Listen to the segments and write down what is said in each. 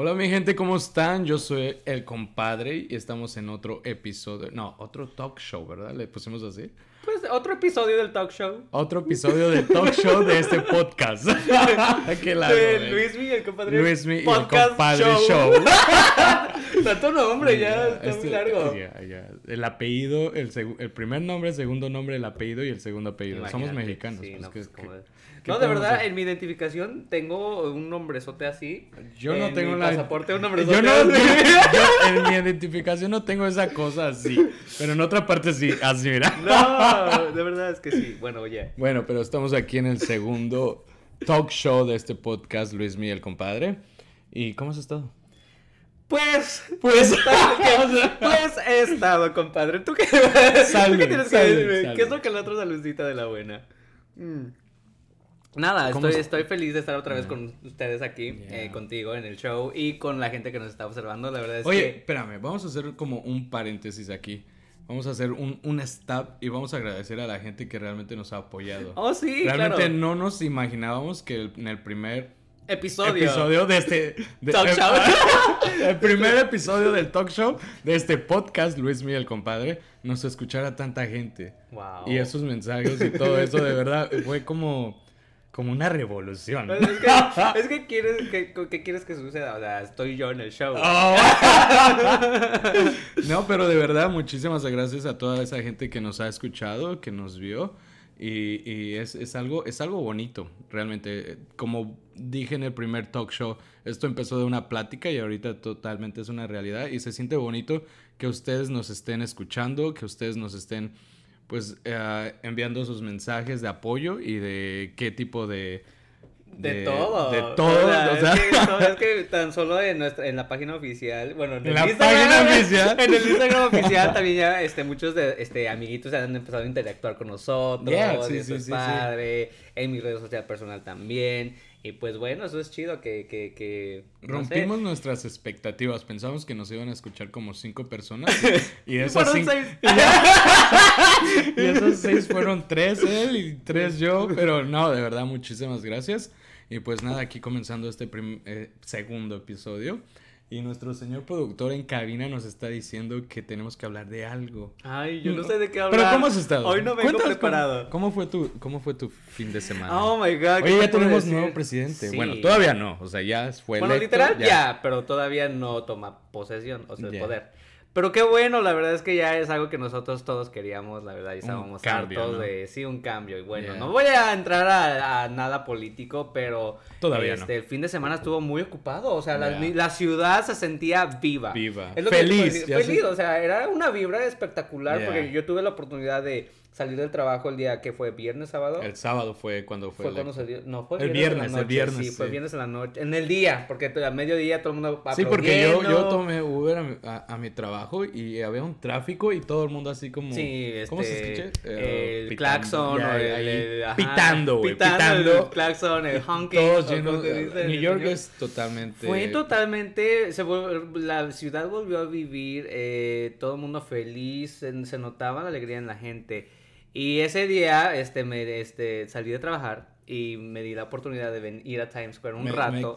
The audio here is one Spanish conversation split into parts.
Hola mi gente, ¿cómo están? Yo soy el compadre y estamos en otro episodio, no, otro talk show, ¿verdad? Le pusimos así. Pues otro episodio del talk show. Otro episodio del talk show de este podcast. Qué largo, de Luismi y el compadre. Luismi y el compadre show. Tanto nombre, ya, está muy este, largo. El apellido, el, el primer nombre, el segundo nombre, el apellido y el segundo apellido. Somos mexicanos. Sí, pues, no, pues, no, de verdad, en mi identificación tengo un nombrezote así. Yo no tengo mi la. pasaporte un nombrezote yo no, yo, en mi identificación no tengo esa cosa así. Pero en otra parte sí, así, mira. No, de verdad es que sí. Bueno, oye. Bueno, pero estamos aquí en el segundo talk show de este podcast, Luis Miguel, compadre. ¿Y cómo has estado? Pues, pues, pues he estado, compadre. ¿Tú qué, salve, ¿tú qué tienes que decirme? ¿Qué es lo que la otra saludcita de la buena? Mm. Nada, estoy, estoy feliz de estar otra vez con ustedes aquí, eh, contigo en el show y con la gente que nos está observando. La verdad es Oye, que. Oye, espérame, vamos a hacer como un paréntesis aquí. Vamos a hacer un, un stop y vamos a agradecer a la gente que realmente nos ha apoyado. Oh, sí, Realmente no nos imaginábamos que en el primer episodio, episodio de este talk show. el primer episodio del talk show de este podcast, Luis Miguel, compadre, nos escuchara tanta gente. Wow. Y esos mensajes y todo eso, de verdad, fue como como una revolución. Es que, es que quieres que, quieres que suceda, o sea, estoy yo en el show. Oh. no, pero de verdad, muchísimas gracias a toda esa gente que nos ha escuchado, que nos vio. Y, y es, es, algo, es algo bonito, realmente. Como dije en el primer talk show, esto empezó de una plática y ahorita totalmente es una realidad. Y se siente bonito que ustedes nos estén escuchando, que ustedes nos estén pues eh, enviando sus mensajes de apoyo y de qué tipo de... De, todo. De todo. O sea, es, que, tan solo en, nuestra, en la página oficial, bueno, en, el la página oficial. En el Instagram oficial también ya este, muchos de este, amiguitos han empezado a interactuar con nosotros. sí, sí, sí, padre. En mi red social personal también. Y pues bueno, eso es chido que... que, que Rompimos nuestras expectativas. Pensamos que nos iban a escuchar como cinco personas. Y, esas fueron seis. y esos seis fueron tres él y tres yo. Pero no, de verdad, muchísimas gracias. Y pues nada, aquí comenzando este eh, segundo episodio. Y nuestro señor productor en cabina nos está diciendo que tenemos que hablar de algo. Ay, yo no sé de qué hablar. Pero ¿cómo has estado? Hoy no vengo preparado. Cómo, fue tu, ¿Cómo fue tu fin de semana? Oh my God. Oye, ya tenemos nuevo presidente. Bueno, todavía no. O sea, ya fue Bueno, literal ya. pero todavía no toma posesión, o sea, el poder. Pero qué bueno, la verdad es que ya es algo que nosotros todos queríamos, la verdad, y estábamos hartos de, sí, un cambio. Y bueno, no voy a entrar a, nada político, pero Todavía este, el fin de semana estuvo muy ocupado, o sea, la, ciudad se sentía viva. Viva. feliz. feliz, o sea, era una vibra espectacular, porque yo tuve la oportunidad de salir del trabajo el día que fue viernes, sábado. El sábado fue cuando fue. Fue cuando se dio, no, fue el viernes, el viernes. Sí, fue viernes en la noche, en el día, porque a mediodía todo el mundo Sí, porque yo, yo tomé A mi, trabajo y había un tráfico y todo el mundo así como... Sí, ¿Cómo se escucha? Eh, el claxon, o el, pitando, güey, pitando. El claxon, el honking. Todos llenos, New York es totalmente... Fue totalmente, se la ciudad volvió a vivir, eh, todo el mundo feliz, se, se notaba la alegría en la gente. Y ese día, este, me, este, salí de trajar y me di la oportunidad de ir a Times Square un rato.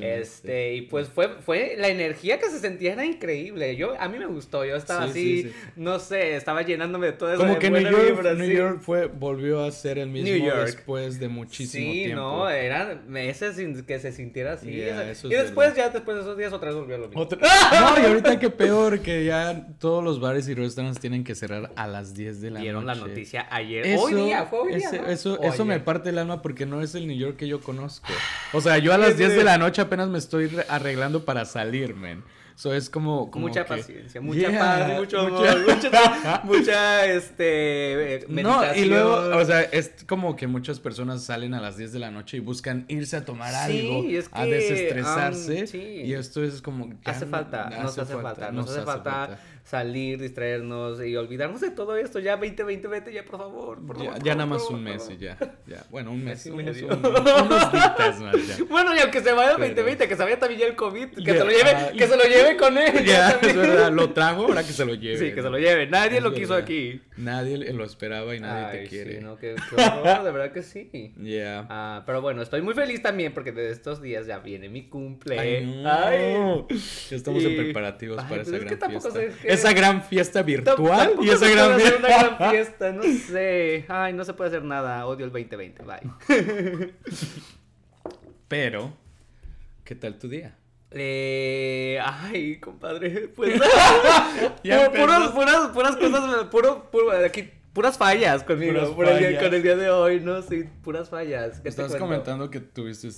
este, y pues fue, fue, la energía que se sentía era increíble. Yo, a mí me gustó, yo estaba así, no sé, estaba llenándome de todo eso. Como que New York, New York fue, volvió a ser el mismo después de muchísimo tiempo. Sí, no, eran meses sin que se sintiera así. y después, ya después de esos días, otra vez volvió a lo mismo. no, y ahorita qué peor, que ya todos los bares y restaurantes tienen que cerrar a las 10 de la Vieron noche. la noticia ayer. hoy día, fue hoy día. Eso, eso me parte el alma porque no es el New York que yo conozco. O sea, yo a las 10 de la noche apenas me estoy arreglando para salir, man. Eso es como, mucha paciencia, mucha paz, mucho amor, mucha, mucha, este, meditación. No, y luego, o sea, es como que muchas personas salen a las 10 de la noche y buscan irse a tomar algo, a desestresarse. Y esto es como... hace falta, nos hace, falta, nos hace, falta, salir, distraernos y olvidarnos de todo esto. Ya 2020, vete ya, por favor. Por ya, favor, ya por nada más un mes favor. y ya, ya. Bueno, un mes. Mes unos, un- unos días más ya. Bueno, y aunque se vaya Pero- 2020, que se vaya también ya el COVID, que se lo lleve, ah, que se lo lleve con él. Ya, es verdad, lo trajo, ahora que se lo lleve. Sí, que se lo lleve. Nadie Es lo quiso verdad. aquí. Nadie lo esperaba y nadie Ay, te quiere. Sí, no, qué horror, de verdad que sí. Ya. Ah, pero bueno, estoy muy feliz también porque de estos días ya viene mi cumple. Ay, no. Ay. Ya estamos en preparativos para pues esa es que gran tampoco fiesta. Esa gran fiesta virtual y esa gran hacer una gran fiesta, no sé. Ay, no se puede hacer nada. Odio el 2020. Bye. Pero, ¿qué tal tu día? Eh, ay, compadre, pues Ya pu- puras, puras, puras cosas, puro, puro- aquí, puras fallas conmigo, Puras por el fallas. con el día de hoy, no, sí, puras fallas. ¿Qué te Estás comentando que tuviste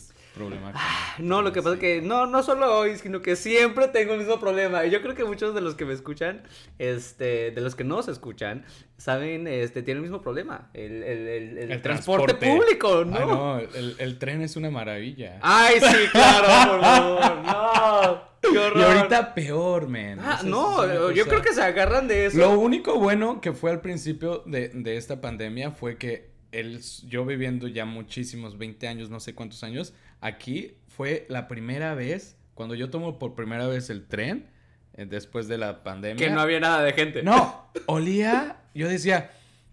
problema. con- No, lo que pasa es que no, no solo hoy, sino que siempre tengo el mismo problema. Y yo creo que muchos de los que me escuchan, este, de los que no se escuchan, saben, este, tienen el mismo problema. El, el, el, el transporte, transporte. público, ¿no? Ah, no, el, el tren es una maravilla. Ay, sí, claro, por favor. No. Qué horror. y ahorita peor, man. Ah, no, yo creo que se agarran de eso. Lo único bueno que fue al principio de, de esta pandemia fue que el, yo viviendo ya muchísimos, 20 años, no sé cuántos años, aquí fue la primera vez, cuando yo tomo por primera vez el tren, eh, después de la pandemia. Que no había nada de gente. No, olía, yo decía,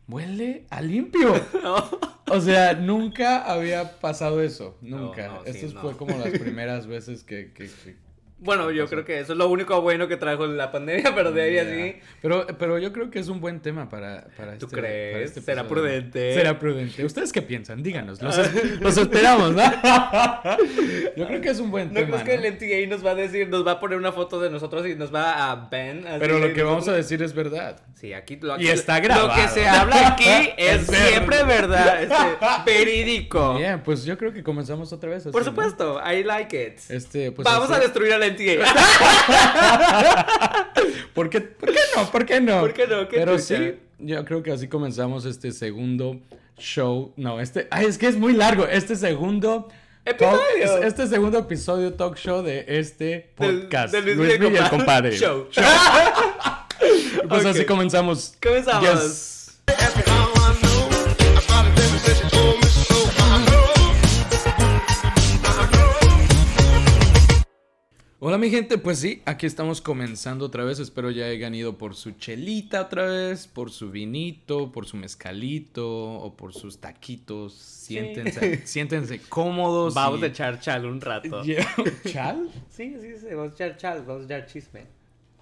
huele a limpio. No. O sea, nunca había pasado eso, nunca. no, no. fue como las primeras veces que... que- que- Bueno, yo creo que eso es lo único bueno que trajo la pandemia, pero de ahí Ya. así. Pero, pero yo creo que es un buen tema para, para ¿Tú este- crees? para este Será prudente. Será prudente. ¿Ustedes qué piensan? Díganos. Los, los esperamos, ¿no? Yo creo que es un buen ¿No tema. crees que ¿no? el MTA nos va a decir, nos va a poner una foto de nosotros y nos va a así, Pero lo que vamos a decir es verdad. Sí, aquí lo, Y está Lo que grabado. se habla aquí es, siempre verdad, este, verídico. Bien, pues yo creo que comenzamos otra vez. así, Por ¿no? supuesto, I like it. Este, pues Vamos a así- destruir al MTA. ¿Por qué, ¿Por qué no? ¿Por qué no? ¿Por qué no? ¿Qué Pero chucha? sí, yo creo que así comenzamos este segundo show. No, este. Ay, es que es muy largo. Este segundo. Episodio. talk- este segundo episodio talk show de este podcast. del Luis Luis Miguel Miguel, compadre. Show. Pues así comenzamos. Comenzamos. Yes. Hola mi gente, pues sí, aquí estamos comenzando otra vez. Espero ya hayan ido por su chelita otra vez, por su vinito, por su mezcalito o por sus taquitos. Siéntense, siéntense cómodos. Vamos y- a echar chal un rato. Yeah. ¿Chal? Sí, sí, sí, vamos a echar chal, vamos a echar chisme.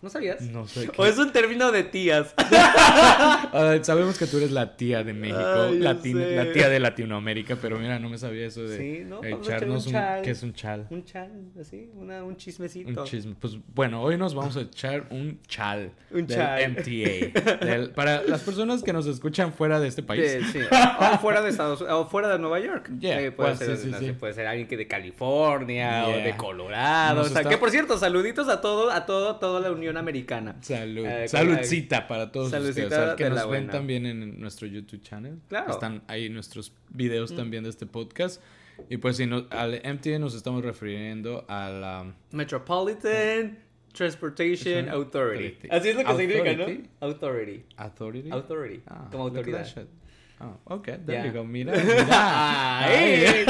¿No sabías? No sé qué. O es un término de tías. Sabemos que tú eres la tía de México, Ay, la tía de Latinoamérica, pero mira, no me sabía eso de Sí, ¿no? echar echarnos un. ¿qué es un chal? Un chal, así, una, un chismecito. Un chisme. Pues bueno, hoy nos vamos a echar un chal. Un del chal. MTA. del- para las personas que nos escuchan fuera de este país. Sí, sí. O fuera de Estados o fuera de Nueva York. Yeah, Eh, puede, pues, ser, sí, sí, no sí. sé, puede ser alguien que de California o de Colorado. Nos o sea, está- que por cierto, saluditos a todo, a todo, toda la Unión Americana. Salud. Eh, Saludcita para todos Saludcita ustedes. que nos la ven buena. también en nuestro YouTube channel. Claro. Están ahí nuestros videos también de este podcast. Y pues si no, al MTA nos estamos refiriendo a la... Metropolitan Transportation Authority. authority. Así es lo que significa, ¿no? Authority. Authority. Authority. Ah, como autoridad. Oh, ok, there Yeah. you go. Mira, mira. Ay,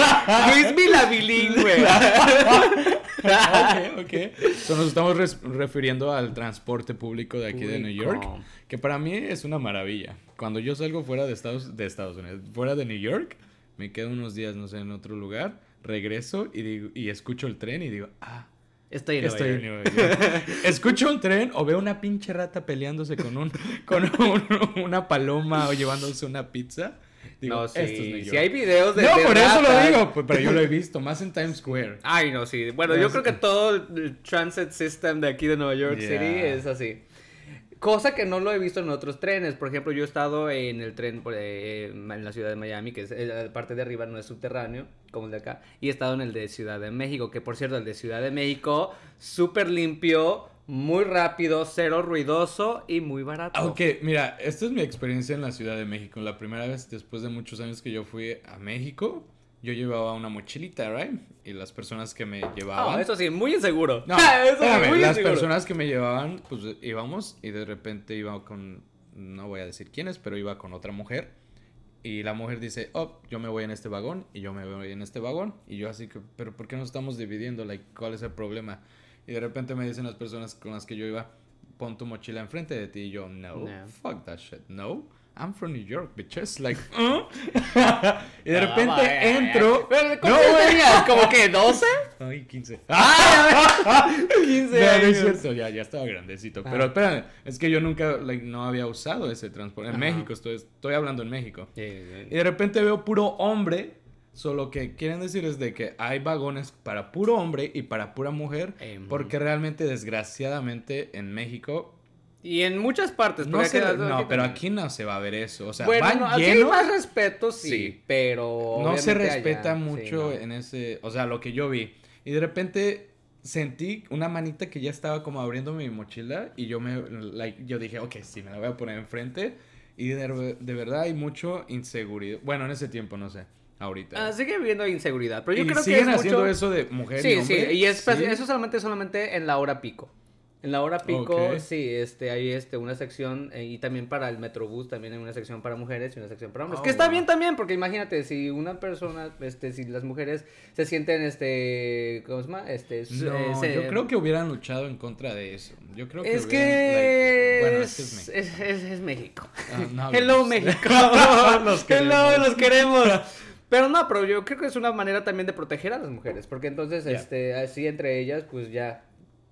Luis Mila bilingüe. ok, ok. So, nos estamos refiriendo al transporte público de aquí de New York, Público. que para mí es una maravilla. Cuando yo salgo fuera de Estados, de Estados Unidos, fuera de New York, me quedo unos días, no sé, en otro lugar, regreso y, digo, y escucho el tren y digo, ah, Estoy en estoy York. Nueva York. Escucho un tren o veo una pinche rata peleándose con un con un- una paloma o llevándose una pizza. Digo, no, sí. esto es New York. Si hay videos de. no, de por eso lo digo, pues, pero yo lo he visto, más en Times Square. Ay, no, sí. Bueno, No, yo sí. creo que todo el transit system de aquí de Nueva York Yeah. City es así. Cosa que no lo he visto en otros trenes. Por ejemplo, yo he estado en el tren eh, en la ciudad de Miami, que es eh, la parte de arriba no es subterráneo, como el de acá. Y he estado en el de Ciudad de México, que por cierto, el de Ciudad de México, súper limpio, muy rápido, cero ruidoso y muy barato. Aunque, mira, esta es mi experiencia en la Ciudad de México. La primera vez después de muchos años que yo fui a México, yo llevaba una mochilita, ¿right? Y las personas que me llevaban... eso sí, muy inseguro. No, eso espérame, muy las inseguro. personas que me llevaban, pues íbamos y de repente iba con, no voy a decir quién es, pero iba con otra mujer. Y la mujer dice, oh, yo me voy en este vagón y yo me voy en este vagón. Y yo así que, pero ¿por qué nos estamos dividiendo? Like, ¿Cuál es el problema? Y de repente me dicen las personas con las que yo iba, pon tu mochila enfrente de ti. Y yo, no, No. fuck that shit, no. I'm from New York, bitches. Like, ¿ah? y de repente Ah, vaya, vaya. entro. No, ¿Cuántos güey. tenías? ¿Como que 12? Ay, 15. 15 No, no es cierto, ya, ya estaba grandecito. Ah. Pero espérame, es que yo nunca, like, no había usado ese transporte. En Ajá. México, estoy, estoy hablando en México. Y de repente veo puro hombre. Solo que quieren decir es de que hay vagones para puro hombre y para pura mujer. Em. Porque realmente, desgraciadamente, en México. Y en muchas partes. No, se- no, pero aquí no se va a ver eso. O sea, bueno, van no, aquí hay llenos. más respeto, sí, Sí. pero... no se respeta allá, sí, mucho no. en ese, o sea, lo que yo vi. Y de repente sentí una manita que ya estaba como abriendo mi mochila y yo me, like, yo dije, ok, sí, me la voy a poner enfrente. Y de, de verdad hay mucho inseguridad. Bueno, en ese tiempo, no sé, ahorita. Ah, sigue habiendo inseguridad, pero yo y creo que siguen haciendo mucho... eso de mujer y Sí, hombre. sí, y es, Sí. eso solamente, solamente en la hora pico. En la hora pico, sí, este, hay este, una sección, eh, y también para el Metrobús también hay una sección para mujeres y una sección para hombres. Oh, que está bien también, porque imagínate, si una persona, este, si las mujeres se sienten, este, ¿cómo se llama? Este, No, eh, se- yo creo que hubieran luchado en contra de eso. Yo creo que Es hubieran, que, like, bueno, es, es que es México. es- México. Ah, no Hello. México. Los Hello, los queremos. Pero no, pero yo creo que es una manera también de proteger a las mujeres, porque entonces, este, así entre ellas, pues ya,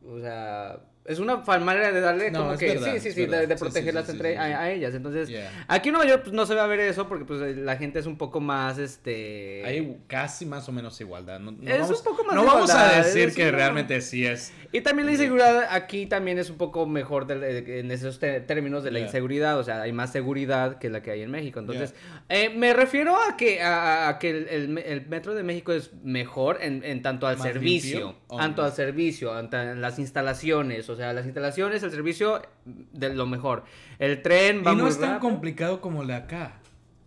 o sea, es una manera de darle No, como que, verdad, sí, sí, sí, de, verdad. de Sí, sí, protegerlas sí, sí, entre a, ellas. Entonces, Yeah. aquí en Nueva York pues, no se va a ver eso, porque pues la gente es un poco más, este... Hay casi más o menos igualdad. No, no Es vamos, un poco más no de vamos a decir es que una- realmente sí es. Y también la inseguridad aquí también es un poco mejor del- eh, en esos términos de la Yeah. inseguridad, o sea, hay más seguridad que la que hay en México. Entonces, eh, me refiero a que, a, a que el, el el metro de México es mejor en, en tanto al ¿Más servicio, tanto al servicio, en las instalaciones, o sea, las instalaciones, el servicio de lo mejor. El tren va Y no es tan rápido. complicado como el de acá.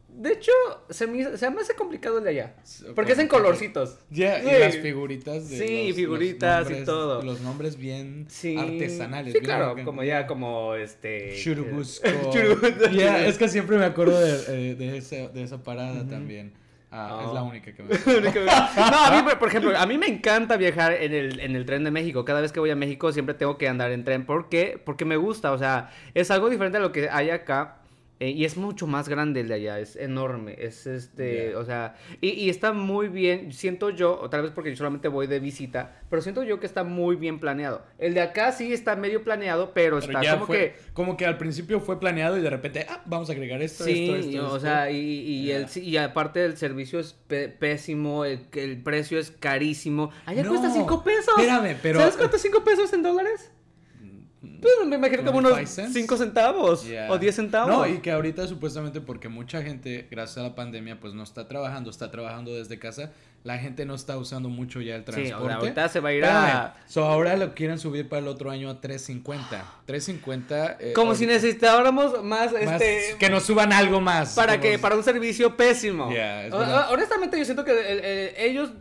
De hecho, se me, se me hace complicado el de allá, porque es en colorcitos. Ya, Sí. y las figuritas de. Sí, los- figuritas los y todo. Los nombres bien Sí. artesanales. Sí, bien claro, como ya, como este. Churubusco. Churubusco. Ya, es que siempre me acuerdo de, eh, de, esa, de esa parada también. Ah, Es Oh. la única que me no, a mí, por ejemplo, a mí me encanta viajar en el, en el tren de México. Cada vez que voy a México siempre tengo que andar en tren. ¿Por qué? Porque me gusta, o sea, es algo diferente a lo que hay acá. Eh, y es mucho más grande el de allá, es enorme, es este, Ya. o sea, y, y está muy bien, siento yo, o tal vez porque yo solamente voy de visita, pero siento yo que está muy bien planeado. El de acá sí está medio planeado, pero, Pero está como fue, que... como que al principio fue planeado y de repente, ah, vamos a agregar esto, Sí, esto, esto, o esto. sea, y, y, Ya. el, y aparte el servicio es pésimo, el, el precio es carísimo. Allá No, cuesta 5 pesos. espérame, pero- ¿Sabes cuánto es 5 pesos en dólares? Pues me imagino como 25 unos cents. 5 centavos Ya. o 10 centavos. No, y que ahorita supuestamente porque mucha gente, gracias a la pandemia, pues no está trabajando, está trabajando desde casa, la gente no está usando mucho ya el Sí, o sea, transporte. ahorita se va a ir Espérame, a... so ahora lo quieren subir para el otro año a 350. 350. eh, Como si ahorita- necesitáramos más, más- este... que nos suban algo más. Para como- que, para un servicio pésimo. O- verdad. honestamente yo siento que el- el- ellos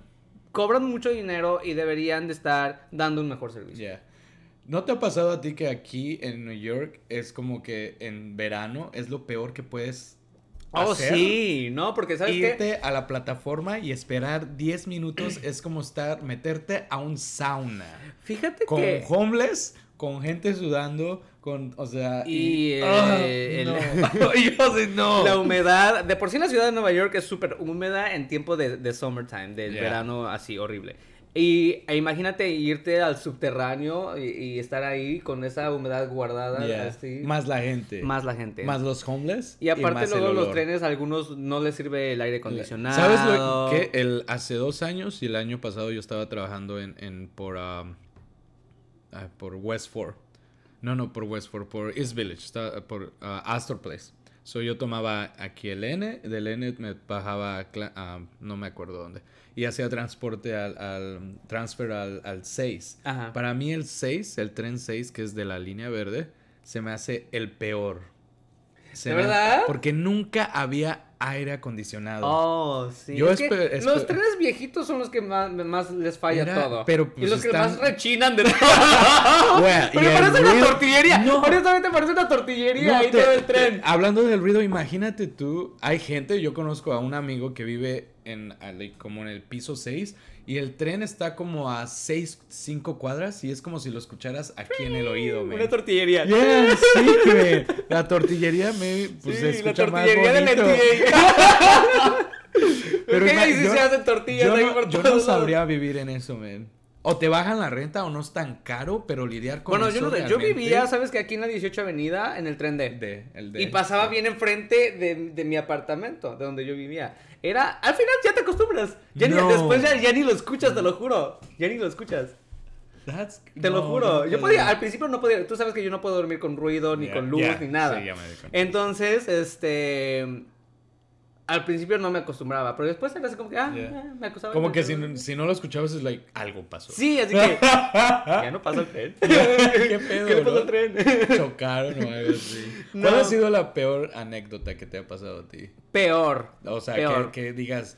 cobran mucho dinero y deberían de estar dando un mejor servicio. Ya. ¿No te ha pasado a ti que aquí en New York es como que en verano es lo peor que puedes Oh, hacer? sí, no, porque sabes qué? Irte a la plataforma y esperar 10 minutos es como estar, meterte a un sauna. Fíjate Con que... homeless, con gente sudando, con, o sea... Y, eh, ¡Ah! el- no. Yo sí, no. La humedad, de por sí la ciudad de Nueva York es súper húmeda en tiempo de, de summertime, del Yeah. verano así horrible. Y e imagínate irte al subterráneo y, y estar ahí con esa humedad guardada Yeah. así. Más la gente. más la gente. Más los homeless. y aparte el luego los trenes, a algunos no les sirve el aire acondicionado. ¿Sabes lo que el, hace dos años y el año pasado yo estaba trabajando en, en por, um, ah, por West Ford. No, no, por West Ford, por East Village, estaba por ah, Astor Place. So yo tomaba aquí el N, del N me bajaba a no me acuerdo dónde. Y hacía transporte al, al transfer al, al 6. Ajá. Para mí el 6, el tren 6, que es de la línea verde, se me hace el peor. Se ¿De me- verdad? Porque nunca había aire acondicionado. Oh, sí. Yo Es que espe- espe- los trenes viejitos son los que más, más les falla Era- todo. pero, y pues, los que más rechinan de todo. Y Pero parece una tortillería. No. Honestamente parece una tortillería No, ahí te- todo el tren. te- hablando del ruido, imagínate tú, hay gente, yo conozco a un amigo que vive en como en el piso 6 y el tren está como a 6, 5 cuadras y es como si lo escucharas aquí en el oído, man. Una tortillería. Yeah, sí, güey. La tortillería me pues, sí, la escucha más tortillería del bonito. NTA. Pero ¿Qué yo- se hacen tortillas Yo ahí no, por yo no sabría vivir en eso, man. O te bajan la renta o no es tan caro, pero lidiar con Bueno, eso yo no sé, yo realmente- vivía, ¿sabes que Aquí en la 18 Avenida, en el tren D. de, el de- Y pasaba bien enfrente de, de mi apartamento, de donde yo vivía. Era, al final ya te acostumbras. Ya ni- después ya, ya ni lo escuchas, te lo juro. Ya ni lo escuchas. That's- Te lo juro. yo podía, al principio no podía. Tú sabes que yo no puedo dormir con ruido, ni con luz, ni nada. sí, ya me. Entonces, este. Al principio no me acostumbraba, pero después era así como que, ah, Ya. ah, me acostumbraba. Como que si, no- si no lo escuchabas es like, algo pasó. Sí, así que. ya no pasa el tren. ¿Qué pedo, ¿Qué no? al tren? Chocaron o algo así. No. ¿Cuál ha sido la peor anécdota que te ha pasado a ti? Peor. O sea, Peor. que, que digas,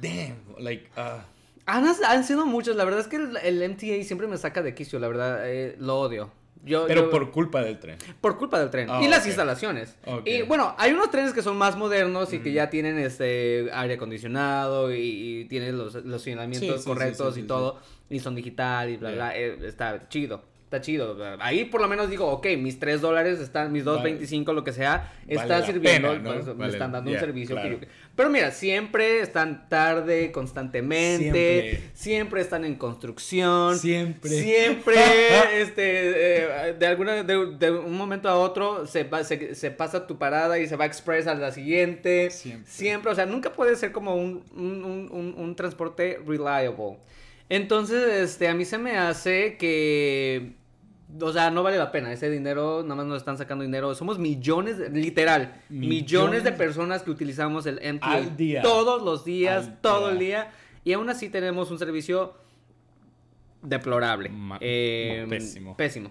damn, like, ah, Han, han sido muchos, la verdad es que el, el MTA siempre me saca de quicio, la verdad, eh, lo odio. Yo, pero yo- por culpa del tren. por culpa del tren Ah, y las instalaciones. Y bueno, hay unos trenes que son más modernos y que ya tienen este aire acondicionado y, y tienen los, los señalamientos Sí, sí, sí, correctos sí, y todo y son digital y bla bla, eh, está chido. Está chido. Ahí por lo menos digo, ok, mis 3 dólares están, mis 2.25, lo que sea, Vale están la sirviendo, pena, ¿no? pues, me Vale, están dando un servicio que yo- Pero mira, siempre están tarde, constantemente, Siempre. siempre, están en construcción, Siempre. siempre, este, eh, de alguna, de, de un momento a otro se, va- se, se pasa tu parada y se va express a la siguiente, Siempre. o sea, nunca puede ser como un, un, un, un- un transporte reliable. Entonces, este, a mí se me hace que, o sea, no vale la pena, ese dinero, nada más nos están sacando dinero, somos millones, literal, millones, Millones. de personas que utilizamos el MTA Al día. todos los días, Al todo el día. día, y aún así tenemos un servicio deplorable. Ma- Eh, pésimo. Pésimo.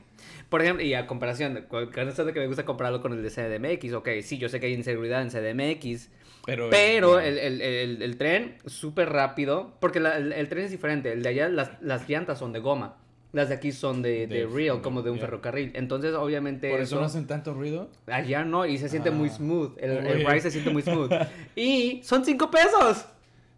Por ejemplo, y a comparación, de- con esto de que me gusta compararlo con el de CDMX, ok, sí, yo sé que hay inseguridad en CDMX, Pero, pero el, el- el- el tren súper rápido, porque la- el, el tren es diferente, el de allá las, las llantas son de goma, las de aquí son de, de De- real, como de un ya. ferrocarril, entonces obviamente... por eso eso- no hacen tanto ruido. Allá no, y se siente muy Ah. smooth, el, el ride se siente muy smooth. y son cinco pesos,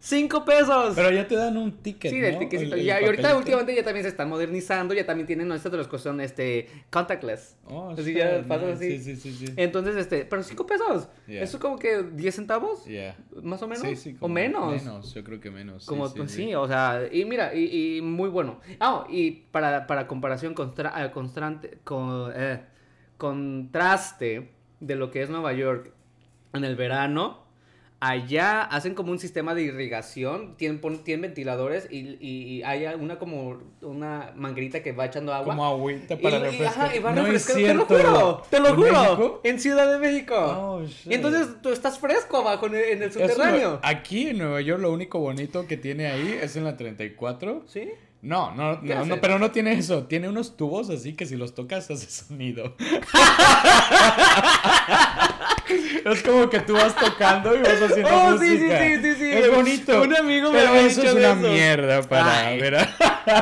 cinco pesos. Pero ya te dan un ticket. Sí, ¿no? El- el Ya, y ahorita papelito. últimamente ya también se están modernizando, ya también tienen nuestras de las cosas este contactless. Oh, Así ya así. Sí, sí, sí. sí. Entonces, este, pero cinco pesos. Yeah. Eso como que 10 centavos, Yeah. más o menos. Sí, sí, o menos. Menos, yo creo que menos. sí, Como, sí, pues sí. sí, o sea, y mira, y, y muy bueno. Ah, y para, para comparación, constra- eh, constante, con, eh, contraste de lo que es Nueva York en el verano, allá hacen como un sistema de irrigación, tienen, pon- tienen ventiladores y, y, y hay una como una manguerita que va echando agua. Como agüita para y, refrescar. ajá, y va no refrescando. cierto. Te lo juro, te lo ¿En juro. México? En Ciudad de México. Oh, shit. y entonces tú estás fresco abajo en el, en el Eso subterráneo. aquí en Nueva York lo único bonito que tiene ahí es en la 34. ¿Sí? No, no, ¿Qué no, no, pero no tiene eso. Tiene unos tubos así que si los tocas hace sonido. es como que tú vas tocando y vas haciendo Oh, sí, música. sí, sí, sí, sí. Es bonito. Un amigo me pero había eso dicho es una eso. mierda para Ay. ver.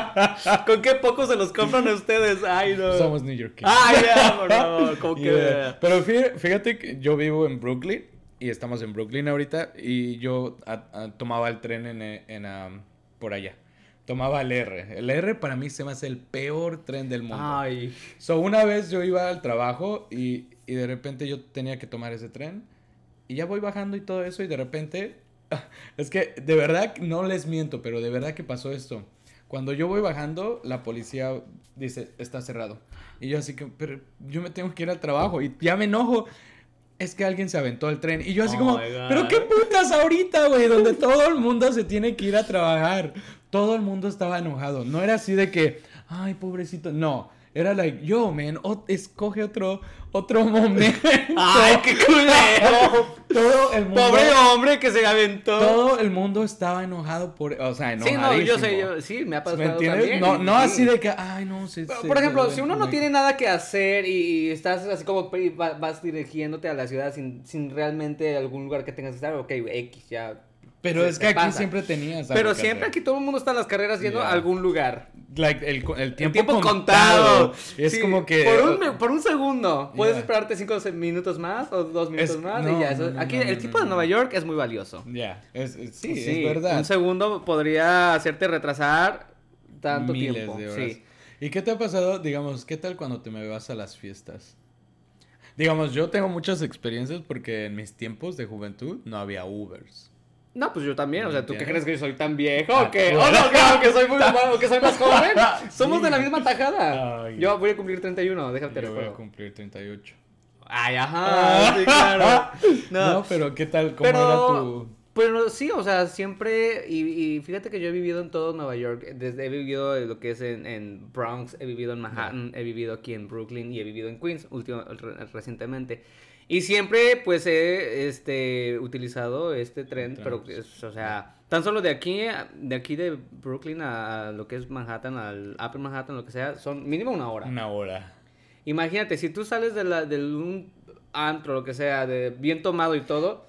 ¿Con qué poco se los compran a ustedes? Ay, no. Somos neoyorquinos. Ay, ya, por favor, como que... Yeah. Pero fí- fíjate que yo vivo en Brooklyn y estamos en Brooklyn ahorita y yo a- a- tomaba el tren en, en, am, por allá. Tomaba el R. El R para mí se me hace el peor tren del mundo. Ay. So, una vez yo iba al trabajo y, y de repente yo tenía que tomar ese tren y ya voy bajando y todo eso y de repente... Es que de verdad no les miento, pero de verdad que pasó esto. Cuando yo voy bajando, la policía dice, está cerrado. Y yo así que, pero yo me tengo que ir al trabajo y ya me enojo. Es que alguien se aventó el tren. Y yo así Oh como, pero qué putas ahorita, güey, donde todo el mundo se tiene que ir a trabajar. Todo el mundo estaba enojado. No era así de que, ay, pobrecito. No, Era like, yo, man, o- escoge otro, otro momento. ¡Ay, qué culero! Todo el mundo. Pobre hombre que se aventó. Todo el mundo estaba enojado por, o sea, Sí, enojadísimo. no, yo sé, yo, sí, me ha ¿Me pasado entiendes? también. No, no sí. así de que, ay, no, sí, Por sí, por ejemplo, sí, si uno no sí. tiene nada que hacer y, estás así como vas dirigiéndote a la ciudad sin, sin realmente algún lugar que tengas que estar, ok, X, ya. Pero es que aquí pasa. siempre tenías algo Pero siempre aquí todo el mundo está en las carreras yendo Yeah. a algún lugar. Like, el, tiempo, tiempo contado. contado. Es Sí, como que... Por un, me- por un segundo. Puedes Yeah. esperarte cinco minutos más o dos minutos Es- más no, y ya. eso- no, no, aquí no, el no, de. Nueva York es muy valioso. Ya, sí, es verdad. Un segundo podría hacerte retrasar tanto Miles tiempo. de horas. Sí. ¿Y qué te ha pasado, digamos, qué tal cuando te me vas a las fiestas? Digamos, yo tengo muchas experiencias porque en mis tiempos de juventud no había Ubers. No, pues yo también. O sea, ¿tú qué crees que yo soy tan viejo? Ah, ¿O que, bueno. oh, no, claro, que soy muy o que soy más joven? Somos de la misma tajada. Ay. Yo voy a cumplir 31, déjate Yo voy a cumplir 38. Ay, ajá, sí, claro. No, No, pero ¿qué tal? ¿Cómo pero, era tu...? pero sí, o sea, siempre, y, y fíjate que yo he vivido en todo Nueva York, desde he vivido en lo que es en, en Bronx, he vivido en Manhattan, he vivido aquí en Brooklyn y he vivido en Queens último, re- recientemente. Y siempre, pues, he este, utilizado este tren, pero, pues, es, o sea, tan solo de aquí, de aquí de Brooklyn a lo que es Manhattan, al Upper Manhattan, lo que sea, son mínimo una hora. Una hora. Imagínate, si tú sales de, la, de un antro, lo que sea, de bien tomado y todo,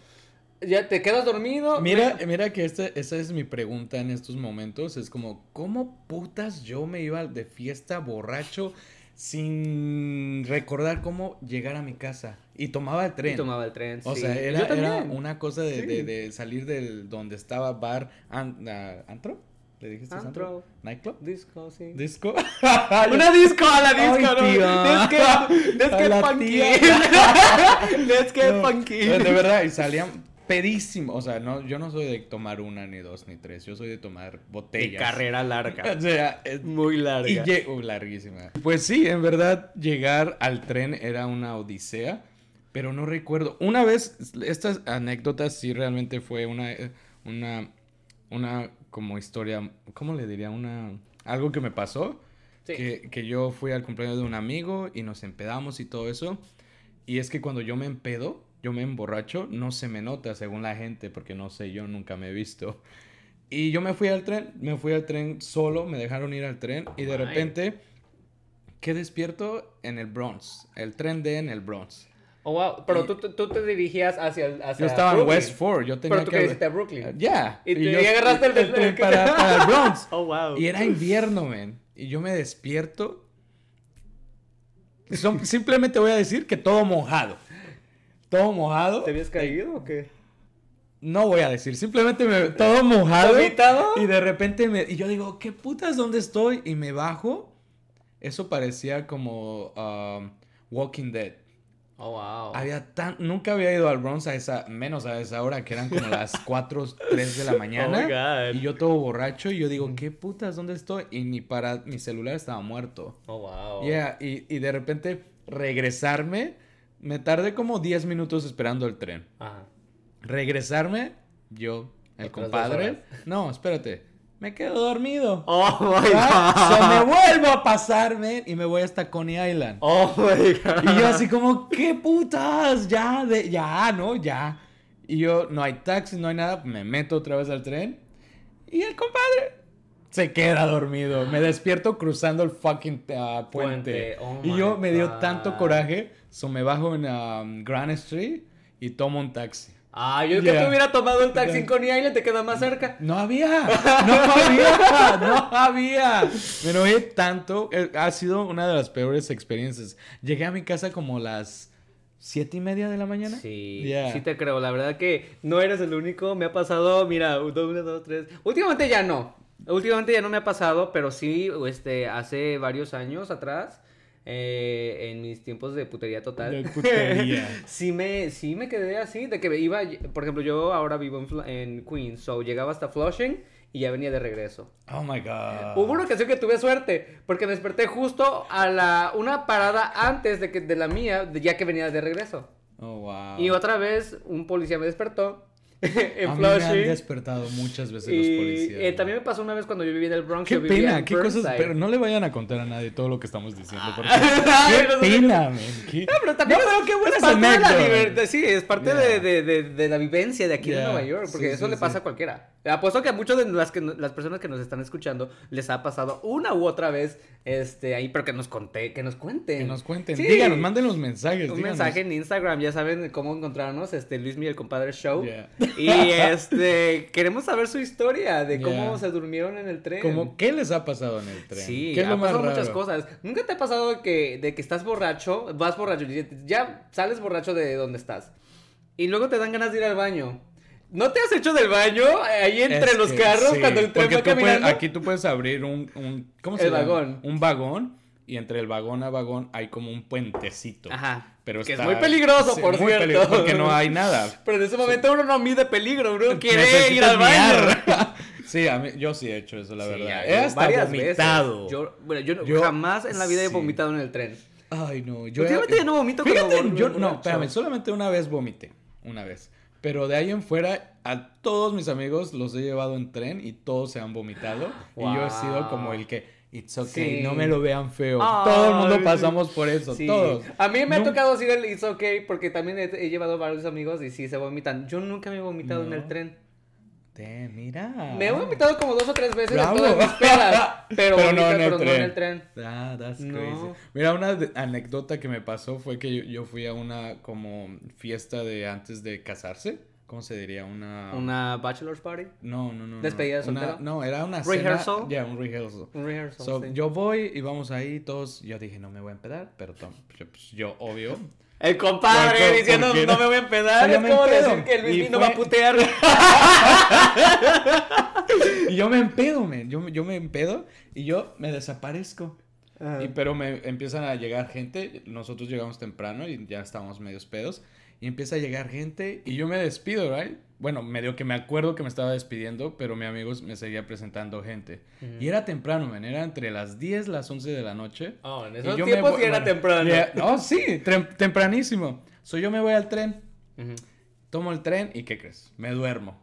ya te quedas dormido. Mira, mira que este, esa es mi pregunta en estos momentos. Es como, ¿cómo putas yo me iba de fiesta borracho sin recordar cómo llegar a mi casa? Y tomaba el tren. Y tomaba el tren. O sí. sea, era, era una cosa de, Sí. de- de salir del donde estaba bar ah, antro. ¿Le dijiste antro? Antro. ¿Nightclub? Disco, sí. ¿Disco? Una disco a la disco, Ay, ¿no? Let's get, let's get funky. let's get No, funky. De verdad, y salían pedísimo. O sea, no, yo no soy de tomar una, ni dos, ni tres. Yo soy de tomar De botellas. carrera larga. O sea, es Muy larga. Y uh, larguísima. Pues sí, en verdad, llegar al tren era una odisea, pero no recuerdo. Una vez, estas anécdotas sí realmente fue una, eh, una, una como historia, ¿cómo le diría? Una, algo que me pasó. Sí. Que, que yo fui al cumpleaños de un amigo y nos empedamos y todo eso. Y es que cuando yo me empedo, yo me emborracho, no se me nota según la gente, porque no sé, yo nunca me he visto. Y yo me fui al tren, me fui al tren solo, me dejaron ir al tren y de repente quedé despierto en el Bronx, el tren de en el Bronx. Oh, wow. Pero Y- tú, tú te dirigías hacia, el- hacia Yo estaba en. West Ford, yo tenía Pero tú que... querías irte a Brooklyn. Ya. Y, te, yo- y agarraste el, el tren para, para el Bronx. Oh, wow. Y era invierno, man. Y yo me despierto. Son- simplemente voy a decir que todo mojado. Todo mojado. ¿Te habías caído o qué? No voy a decir, simplemente me, todo mojado. ¿Vomitado? Y de repente me. Y yo digo, ¿qué putas? ¿Dónde estoy? Y me bajo. Eso parecía como um, Walking Dead. Oh, wow. Había tan. Nunca había ido al Bronx a esa. Menos a esa hora, que eran como las 4, 3 de la mañana. Oh, God. y yo todo borracho. Y yo digo, ¿qué putas? ¿Dónde estoy? Y ni para. Mi celular estaba muerto. Oh, wow. Yeah, y, y de repente regresarme. Me tardé como 10 minutos esperando el tren. Ajá. Regresarme, yo, el compadre. No, espérate. Me quedo dormido. Oh, my Ah, so me vuelvo a pasarme y me voy hasta Coney Island. Oh, my God. Y yo así como, ¿qué putas? Ya, de, ya, ¿no? Ya. Y yo, no hay taxi, no hay nada. Me meto otra vez al tren. Y el compadre se queda dormido. Me despierto cruzando el fucking uh, puente. Puente, oh y yo me dio tanto coraje. So me bajo en um, Grand Street y tomo un taxi. Ah, yo que Yeah. te hubiera tomado el taxi en Coney Island, te queda más cerca. No había, no había, no había. Me enojé tanto. eh, Ha sido una de las peores experiencias. Llegué a mi casa como las siete y media de la mañana. Sí, Yeah. sí te creo. La verdad que no eres el único. Me ha pasado, mira, uno, uno, dos, tres. Últimamente ya no. Últimamente ya no me ha pasado, pero sí, este, hace varios años atrás, eh, en mis tiempos de putería total. De putería. sí me, sí me quedé así, de que iba, por ejemplo, yo ahora vivo en, Queens, so llegaba hasta Flushing y ya venía de regreso. Oh my god. Hubo una ocasión que tuve suerte, porque me desperté justo a la, una parada antes de, que, de la mía, de- ya que venía de regreso. Oh wow. Y otra vez un policía me despertó en a mí me han despertado muchas veces los policías. eh, también me pasó una vez cuando yo vivía en el Bronx. Qué yo vivía pena, en qué cosas, Burnside. pero no le vayan a contar a nadie todo lo que estamos diciendo, porque qué pena, man, qué- No, pero también No, es, pero qué buenas es parte de la libertad, sí, es parte Yeah. de, de, de, de la vivencia de aquí de Nueva York, porque sí, eso sí, le pasa sí. a cualquiera. Apuesto que a muchas de las, que, las personas que nos están escuchando les ha pasado una u otra vez este, ahí, pero que nos conté, que nos cuenten. Que nos cuenten, Sí. díganos, manden los mensajes. Un díganos. mensaje en Instagram, ya saben cómo encontrarnos, este Luis Miguel Compadre Show. Yeah. Y este queremos saber su historia de cómo Yeah. se durmieron en el tren. Como, ¿qué les ha pasado en el tren? Sí, ¿Qué es ha lo más pasado muchas cosas. ¿Nunca te ha pasado que, de que estás borracho, vas borracho, y ya sales borracho de donde estás y luego te dan ganas de ir al baño? ¿No te has hecho del baño ahí entre Es los carros sí, cuando el tren va tú puedes- caminando? aquí tú puedes abrir un, un ¿cómo se El llama? vagón. Un vagón y entre el vagón a vagón hay como un puentecito. Ajá. Pero que está- es muy peligroso, sí, por muy cierto. peligroso, porque no hay nada. Pero en ese momento uno no mide peligro, uno quiere Necesitas ir al baño. sí, a mí, yo sí he hecho eso, la verdad. He hasta varias vomitado. veces. Yo, bueno, yo, jamás en la vida he vomitado en el tren. Ay, no. Yo Últimamente ya no vomito Fíjate, yo, no, espérame, solamente una vez vomité. Una vez. Pero de ahí en fuera, a todos mis amigos los he llevado en tren y todos se han vomitado. Y yo he sido como el que, it's okay, Sí. no me lo vean feo. Todo el mundo pasamos por eso, Sí. todos. A mí me ha tocado decir el It's okay porque también he, he llevado varios amigos y sí se vomitan. Yo nunca me he vomitado en el tren. Te, mira. Me he vomitado como dos o tres veces Bravo. en todas mis pedas. Pero, Pero no en el pero no en el tren. Ah, that's No. crazy. Mira, una anécdota que me pasó fue que yo, yo fui a una como fiesta de antes de casarse. ¿Cómo se diría? Una... Una bachelor's party. No, no, no. ¿Despedida de soltero? No, era una ¿Rehearsal? Ya, un rehearsal. Un rehearsal. So, sí. Yo voy y vamos ahí todos. Yo dije, no me voy a empedar, pero pues, yo, obvio. El compadre diciendo no no- me voy a empedar. Es me como decir que el Luis no va a putear. Y yo me empedo, men. Yo, me- yo me empedo y yo me desaparezco. Y, pero me empiezan a llegar gente. Nosotros llegamos temprano y ya estábamos medios pedos. Y empieza a llegar gente y yo me despido, ¿right? Bueno, medio que me acuerdo que me estaba despidiendo, pero mi amigo me seguía presentando gente. Y era temprano, men. Era entre las 10, las 11 de la noche. Oh, en Y esos yo me tiempos voy- sí era bueno, temprano. ya- no, sí, tempranísimo. So yo me voy al tren, tomo el tren y ¿qué crees? Me duermo.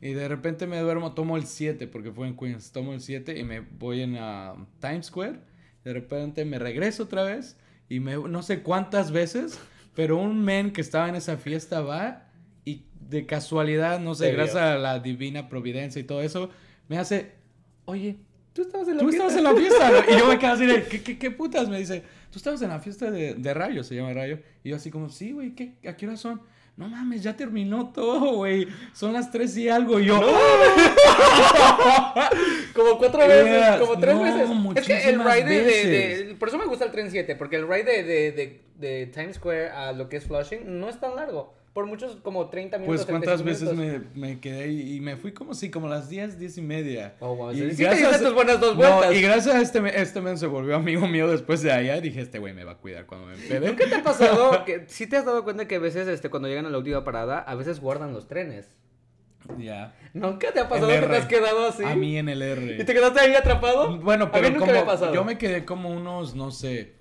Y de repente me duermo, tomo el 7 porque fue en Queens. Tomo el 7 y me voy en ah, Times Square. De repente me regreso otra vez y me no sé cuántas veces, pero un men que estaba en esa fiesta va y de casualidad, no sé, gracias a la divina providencia y todo eso, me hace, "Oye, Tú estabas en la Tú fiesta. estabas en la fiesta. ¿no? Y yo me quedo así de, ¿qué, qué, qué putas? Me dice, tú estabas en la fiesta de, de Rayo, se llama Rayo. Y yo así como, sí, güey, ¿qué, ¿a qué hora son? No mames, ya terminó todo, güey. Son las tres y algo. Y yo, Como cuatro veces, como tres no, veces. Es que el ride de, de- veces. de- Por eso me gusta el tren 7, porque el ride de, de, de, de Times Square a lo que es Flushing no es tan largo. Por muchos, como 30 minutos. pues cuántas 35 veces me, me quedé ahí y me fui como si, como a las 10, 10 y media. Oh, wow. Y Sí, te diste tus buenas dos No, vueltas. y gracias a este, este men se volvió amigo mío después de allá. Dije, este güey me va a cuidar cuando me empede. ¿Nunca te ha pasado que sí te has dado cuenta que a veces este, cuando llegan a la última parada, a veces guardan los trenes? Ya. ¿Nunca te ha pasado que te has quedado así? A mí en el R. ¿Y te quedaste ahí atrapado? Bueno, A mí pero nunca como me ha pasado. yo me quedé como unos, no sé,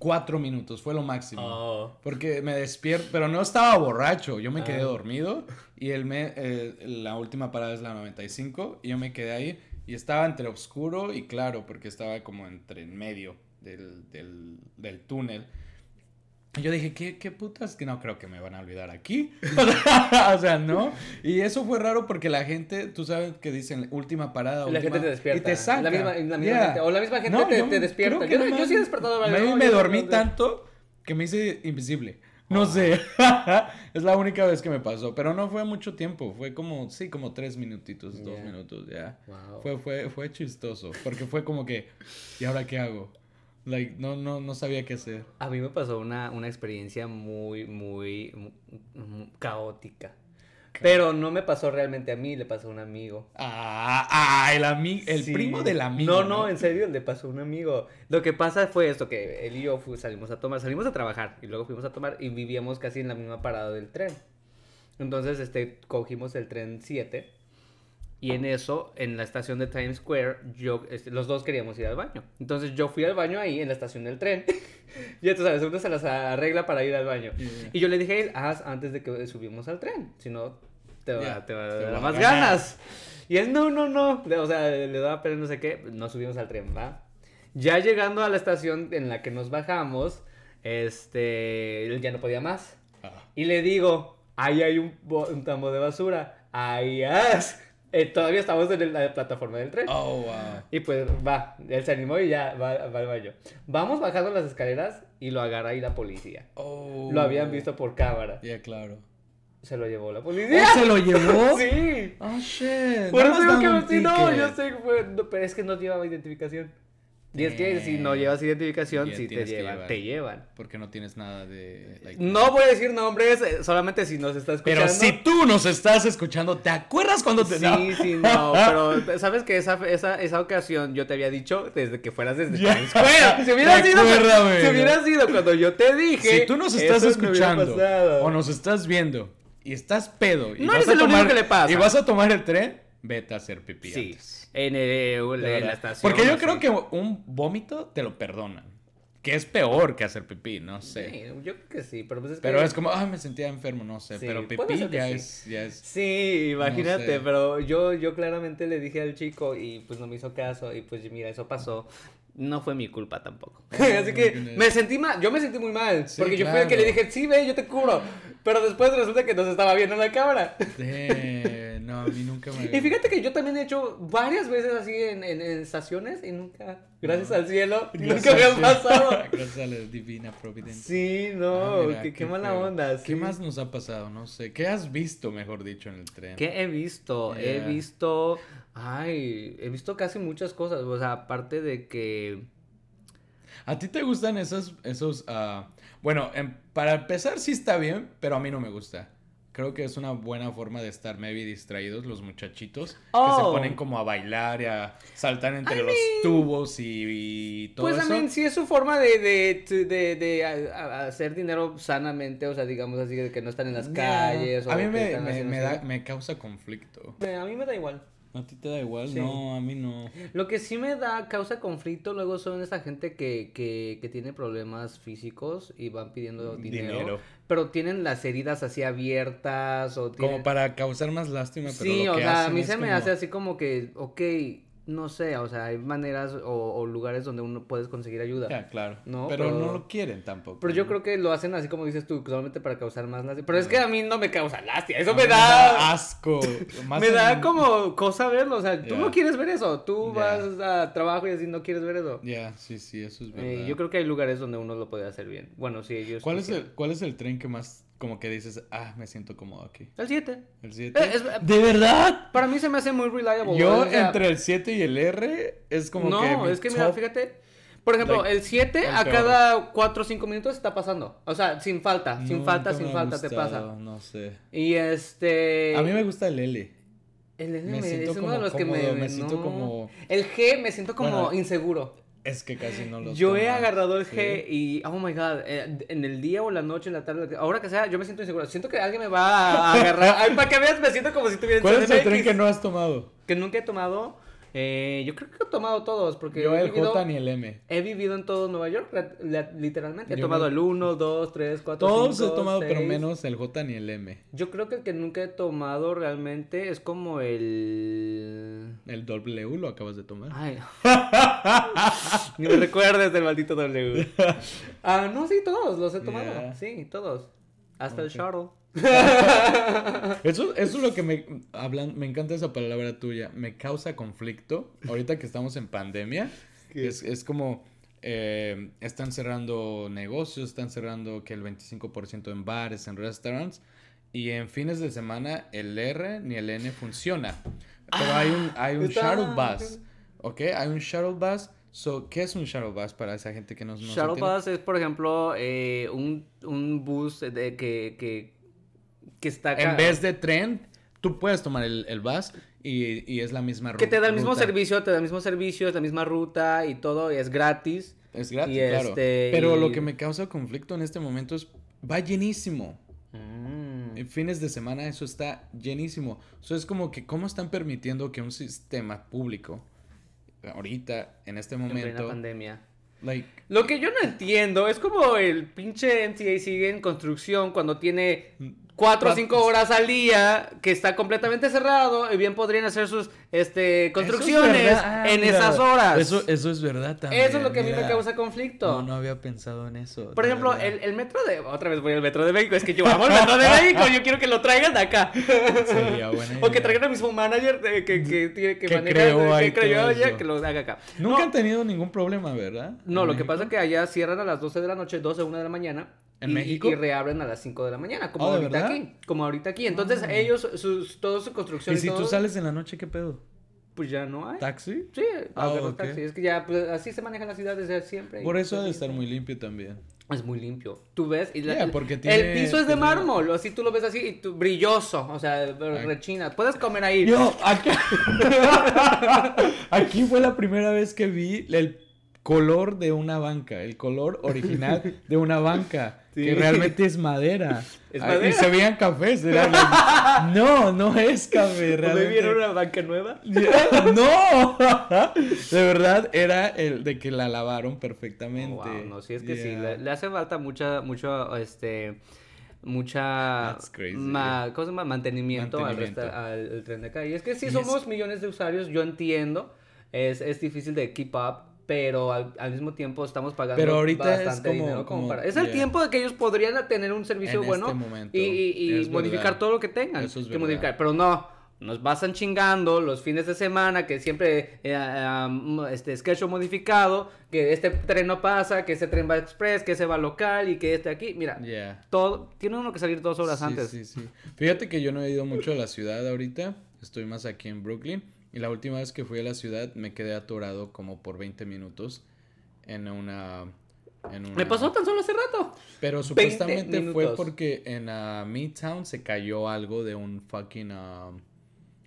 cuatro minutos, fue lo máximo. Oh. Porque me despierto, pero no estaba borracho, yo me quedé Ah. dormido y el me, eh, la última parada es la 95 y yo me quedé ahí y estaba entre oscuro y claro, porque estaba como entre en medio del, del, del túnel. Y yo dije, ¿qué, ¿qué putas? Que no creo que me van a olvidar aquí. o sea, ¿no? Y eso fue raro porque la gente, tú sabes que dicen última parada. Y la última- gente te despierta. Y te saca. La misma, la misma Yeah. gente- o la misma gente No, te, yo te despierta. Yo, sí he despertado varias Me, me dormí tanto que me hice invisible. Oh. No sé. es la única vez que me pasó. Pero no fue mucho tiempo. Fue como, sí, como tres minutitos, dos Yeah. minutos, ya. Wow. Fue, fue, fue chistoso. Porque fue como que, ¿y ahora qué hago? Like, no, no, no sabía qué hacer. A mí me pasó una, una experiencia muy, muy, mu- mu- caótica. Pero no me pasó realmente a mí, le pasó a un amigo. Ah, ah, el, ami- el Sí. primo del amigo. No, no, en serio, le pasó a un amigo. Lo que pasa fue esto, que él y yo salimos a tomar, salimos a trabajar y luego fuimos a tomar y vivíamos casi en la misma parada del tren. Entonces, este, cogimos el tren 7 Y en eso, en la estación de Times Square, yo, este, los dos queríamos ir al baño. Entonces yo fui al baño ahí en la estación del tren. ya tú sabes, uno se las arregla para ir al baño. Yeah. Y yo le dije a él, haz antes de que subimos al tren. Si no, te va, Ya, te va a te dar va a más ganar. ganas. Y él, no, no, no. O sea, le daba pena no sé qué. No subimos al tren, ¿va? Ya llegando a la estación en la que nos bajamos, este, él ya no podía más. Ah. Y le digo, ahí hay un, un tambo de basura. Ahí haz. Eh, todavía estamos en la plataforma del tren. Oh, wow. Y pues va, él se animó y ya va, va al baño. Vamos bajando las escaleras y lo agarra ahí la policía. Oh. Lo habían visto por cámara. Ya, claro. Se lo llevó la policía. ¿Oh, se lo llevó? Sí. Oh, shit. Por eso digo que sí, no, yo sé, que fue- no, pero es que no llevaba identificación. Y es que si no llevas identificación, si te llevan, te llevan. Porque no tienes nada de... like- No voy a decir nombres, eh, solamente si nos está escuchando. Pero si tú nos estás escuchando, ¿te acuerdas cuando te... Sí, sí, no, pero sabes que esa, esa, esa ocasión yo te había dicho desde que fueras desde Ya. Times Square. Si hubiera sido, si ¿no? hubiera sido cuando yo te dije. Si tú nos estás no escuchando o nos estás viendo y estás pedo y No vas eres a el único tomar que le pasa. y vas a tomar el tren, vete a hacer pipí Sí, antes. En, el- en De la verdad. estación. Porque yo así. creo que un vómito te lo perdonan. Que es peor que hacer pipí, no sé. Sí, yo creo que sí, pero pues es Pero que... es como, ay, me sentía enfermo, no sé. Sí, pero pipí ya sí. es, ya es. Sí, imagínate, sé. pero yo, yo claramente le dije al chico y pues no me hizo caso y pues mira, eso pasó. No fue mi culpa tampoco. Así que me sentí mal, yo me sentí muy mal. Sí, porque yo fui el que le claro. dije, sí, ve, yo te curo. Pero después resulta que nos estaba viendo en la cámara. De... No, a mí nunca me. Y fíjate que yo también he hecho varias veces así en, en, en estaciones y nunca, gracias No. al cielo, Gracias nunca me ha pasado. Gracias a la divina providencia. Sí, no, Ah, mira, qué, qué mala feo. onda. ¿Qué sí. más nos ha pasado? No sé. ¿Qué has visto, mejor dicho, en el tren? ¿Qué he visto? He Yeah. visto, ay, he visto casi muchas cosas, o sea, aparte de que... ¿A ti te gustan esos, esos, ah, bueno, em- para empezar sí está bien, pero a mí no me gusta. Creo que es una buena forma de estar maybe distraídos los muchachitos que se Oh. ponen como a bailar y a saltar entre I los tubos y, y todo Pues eso. también sí es su forma de, de, de, de a- a- hacer dinero sanamente, o sea, digamos así, de que no están en las Yeah. calles. o A mí me, da, me causa conflicto. A mí me da igual. ¿A ti te da igual? Sí. No, a mí no. Lo que sí me da, causa conflicto luego son esa gente que, que, que tiene problemas físicos y van pidiendo dinero, Dinero. pero tienen las heridas así abiertas o tienen... Como para causar más lástima, pero Sí, lo o que sea, a mí se me hace así como que, ok, no sé, o sea, hay maneras o, o lugares donde uno puedes conseguir ayuda. Ya, claro. No, pero, pero- no lo quieren tampoco. Pero yo creo que lo hacen así como dices tú, solamente para causar más lástima. Pero es que a mí no me causa lástima, eso me da... asco. Más Me da como cosa verlo, o sea, tú Ya. no quieres ver eso, tú vas a trabajo y así no quieres ver eso. Ya, sí, sí, eso es verdad. Eh, yo creo que hay lugares donde uno lo puede hacer bien. Bueno, sí, ellos... ¿Cuál es, el, ¿Cuál es el tren que más como que dices, ah, me siento cómodo aquí? El 7. ¿El 7? Eh, es- ¿De verdad? Para mí se me hace muy reliable. Yo o sea, entre el 7 y el R es como que No, es que mira, top- fíjate. Por ejemplo, like, el 7 el a peor. cada 4 o 5 minutos está pasando. O sea, sin falta, sin Nunca falta, sin falta te gustado, pasa. No sé. Y este. A mí me gusta el L. El N me me- siento es uno como de los que cómodo, me. me siento no. como- El G me siento como Bueno, inseguro. Es que casi no lo Yo he agarrado el Sí. G y, oh my god, eh, en el día o la noche, en la tarde, ahora que sea, yo me siento inseguro. Siento que alguien me va a agarrar. Ay, para que veas, me siento como si tuviera ¿Cuál es el tren que no has tomado? Que nunca he tomado. Eh, yo creo que he tomado todos, porque Yo he el vivido- J ni el M. He vivido en todo Nueva York, literalmente. He Yo tomado me- el 1, 2, 3, 4, Todos 5, he tomado, pero 6. menos el J ni el M. Yo creo que el que nunca he tomado realmente es como el... El W lo acabas de tomar. Ay. Ni me recuerdes del maldito W. Ah, no, sí, todos los he tomado. Yeah. Sí, todos. Hasta el Ok. Eso, eso es lo que me hablan, me encanta esa palabra tuya. Me causa conflicto. Ahorita que estamos en pandemia, es, es como eh, están cerrando negocios, están cerrando que el 25% en bares, en restaurants. Y en fines de semana el R ni el N funciona. Pero hay un, hay un está- shuttle bus. ¿Ok? Hay un shuttle bus. So, ¿Qué es un shuttle bus para esa gente que no, no Shuttle bus es, por ejemplo, eh, un, un bus de que, que, que está acá. En vez de tren, tú puedes tomar el, el bus y, y es la misma Que te da el mismo ruta. servicio, te da el mismo servicio, es la misma ruta y todo, y es gratis. Es gratis, Y claro. este, Pero y- lo que me causa conflicto en este momento es, va llenísimo. Mm. En fines de semana eso está llenísimo. Eso es como que, ¿cómo están permitiendo que un sistema público, ahorita, en este En momento, pandemia. like, Lo que yo no entiendo es como el pinche MTA sigue en construcción cuando tiene cuatro o cinco horas al día que está completamente cerrado y bien podrían hacer sus este construcciones es. Ah, en mira, esas horas. Eso, eso es verdad también. Eso es lo que a mí me causa conflicto. No, no había pensado en eso. Por ejemplo, el, el metro de... Otra vez voy al metro de México. Es que yo amo el metro de México. Yo quiero que lo traigan de acá. Sería buena O que traigan al mismo manager de- que, que, que, Que maneja... creó que allá, eso. que lo haga acá. Nunca No, han tenido ningún problema, ¿verdad? No, ¿En lo que pasa es que allá cierran a las 12 de la noche, 12, 1 de la mañana. ¿En y, México? Y reabren a las 5 de la mañana, como Oh, ¿de ahorita verdad? aquí. Como ahorita aquí. Entonces, ellos, sus, toda su construcción ¿Y y, si tú sales en la noche, qué pedo? pues ya no hay. ¿Taxi? Sí, Ah, agarras ok. taxi. Es que ya, pues, así se maneja la ciudad desde siempre. Por eso pues, de sí, estar muy limpio también. Es muy limpio. Tú ves y la- el- piso es de tiene- mármol, así tú lo ves así y tú- brilloso, o sea, rechina. Puedes comer ahí. Yo, acá. Aquí fue la primera vez que vi el color de una banca, el color original de una banca, Sí. que realmente es madera. ¿Es Ah, madera? Y se veían cafés. era no, no es café, ¿No realmente. vieron una banca nueva? No, de verdad era el de que la lavaron perfectamente. Oh, wow, no, sí es que sí, Yeah. le, le hace falta mucha, mucho, este, mucha, ma- ¿cómo se llama? Mantenimiento, al, resta- al- al tren de acá. Y es que sí Y somos millones de usuarios, yo entiendo, es, es difícil de keep up, pero al, al mismo tiempo estamos pagando Pero ahorita es bastante como- dinero como para... Es el yeah. tiempo de que ellos podrían tener un servicio En bueno este momento, y, y- y es modificar verdad. todo lo que tengan Eso es que verdad. modificar, pero no... Nos pasan chingando los fines de semana, que siempre eh, um, este sketch modificado, que este tren no pasa, que ese tren va express, que ese va local y que este aquí. Mira, Yeah. todo tiene uno que salir dos horas Sí, antes. Sí, sí. Fíjate que yo no he ido mucho a la ciudad ahorita. Estoy más aquí en Brooklyn. Y la última vez que fui a la ciudad me quedé atorado como por 20 minutos en una. En una... Me pasó tan solo hace rato. Pero 20 supuestamente fue porque en ah, Midtown se cayó algo de un fucking. ah,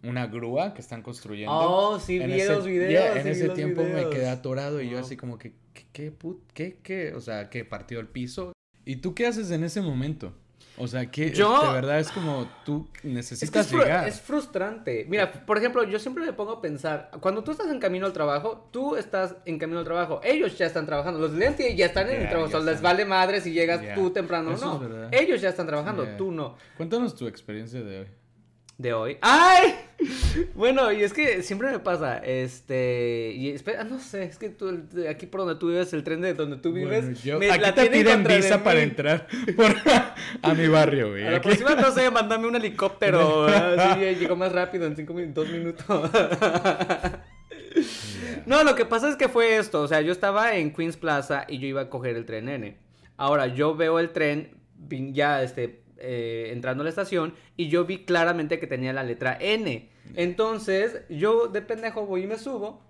una grúa que están construyendo. Oh, sí, En vi ese- los videos. yeah, sí en ese tiempo me quedé atorado y yo así como que, ¿qué, qué, put- qué, qué? O sea, que partió el piso. ¿Y tú qué haces en ese momento? O sea, que Yo- de verdad es como tú Es que necesitas es, llegar. es frustrante. Mira, por ejemplo, yo siempre me pongo a pensar, cuando tú estás en camino al trabajo, tú estás en camino al trabajo, ellos ya están trabajando, los lentes ya están en el trabajo, o sea, les vale madre si llegas Yeah. tú temprano o no. es. Ellos ya están trabajando, Yeah. tú no. Cuéntanos tu experiencia de hoy. de hoy. ¡Ay! Bueno, y es que siempre me pasa, este, y espera, no sé, es que tú, aquí por donde tú vives, el tren de donde tú vives, Bueno, yo- me aquí la te piden visa para entrar por- a mi barrio, güey. A la Aquí- próxima, no sé, mándame un helicóptero, así llegó más rápido en cinco minutos, dos minutos. No, lo que pasa es que fue esto, o sea, yo estaba en Queens Plaza y yo iba a coger el tren N. Ahora, yo veo el tren ya este, eh, entrando a la estación y yo vi claramente que tenía la letra N. Entonces, yo de pendejo voy y me subo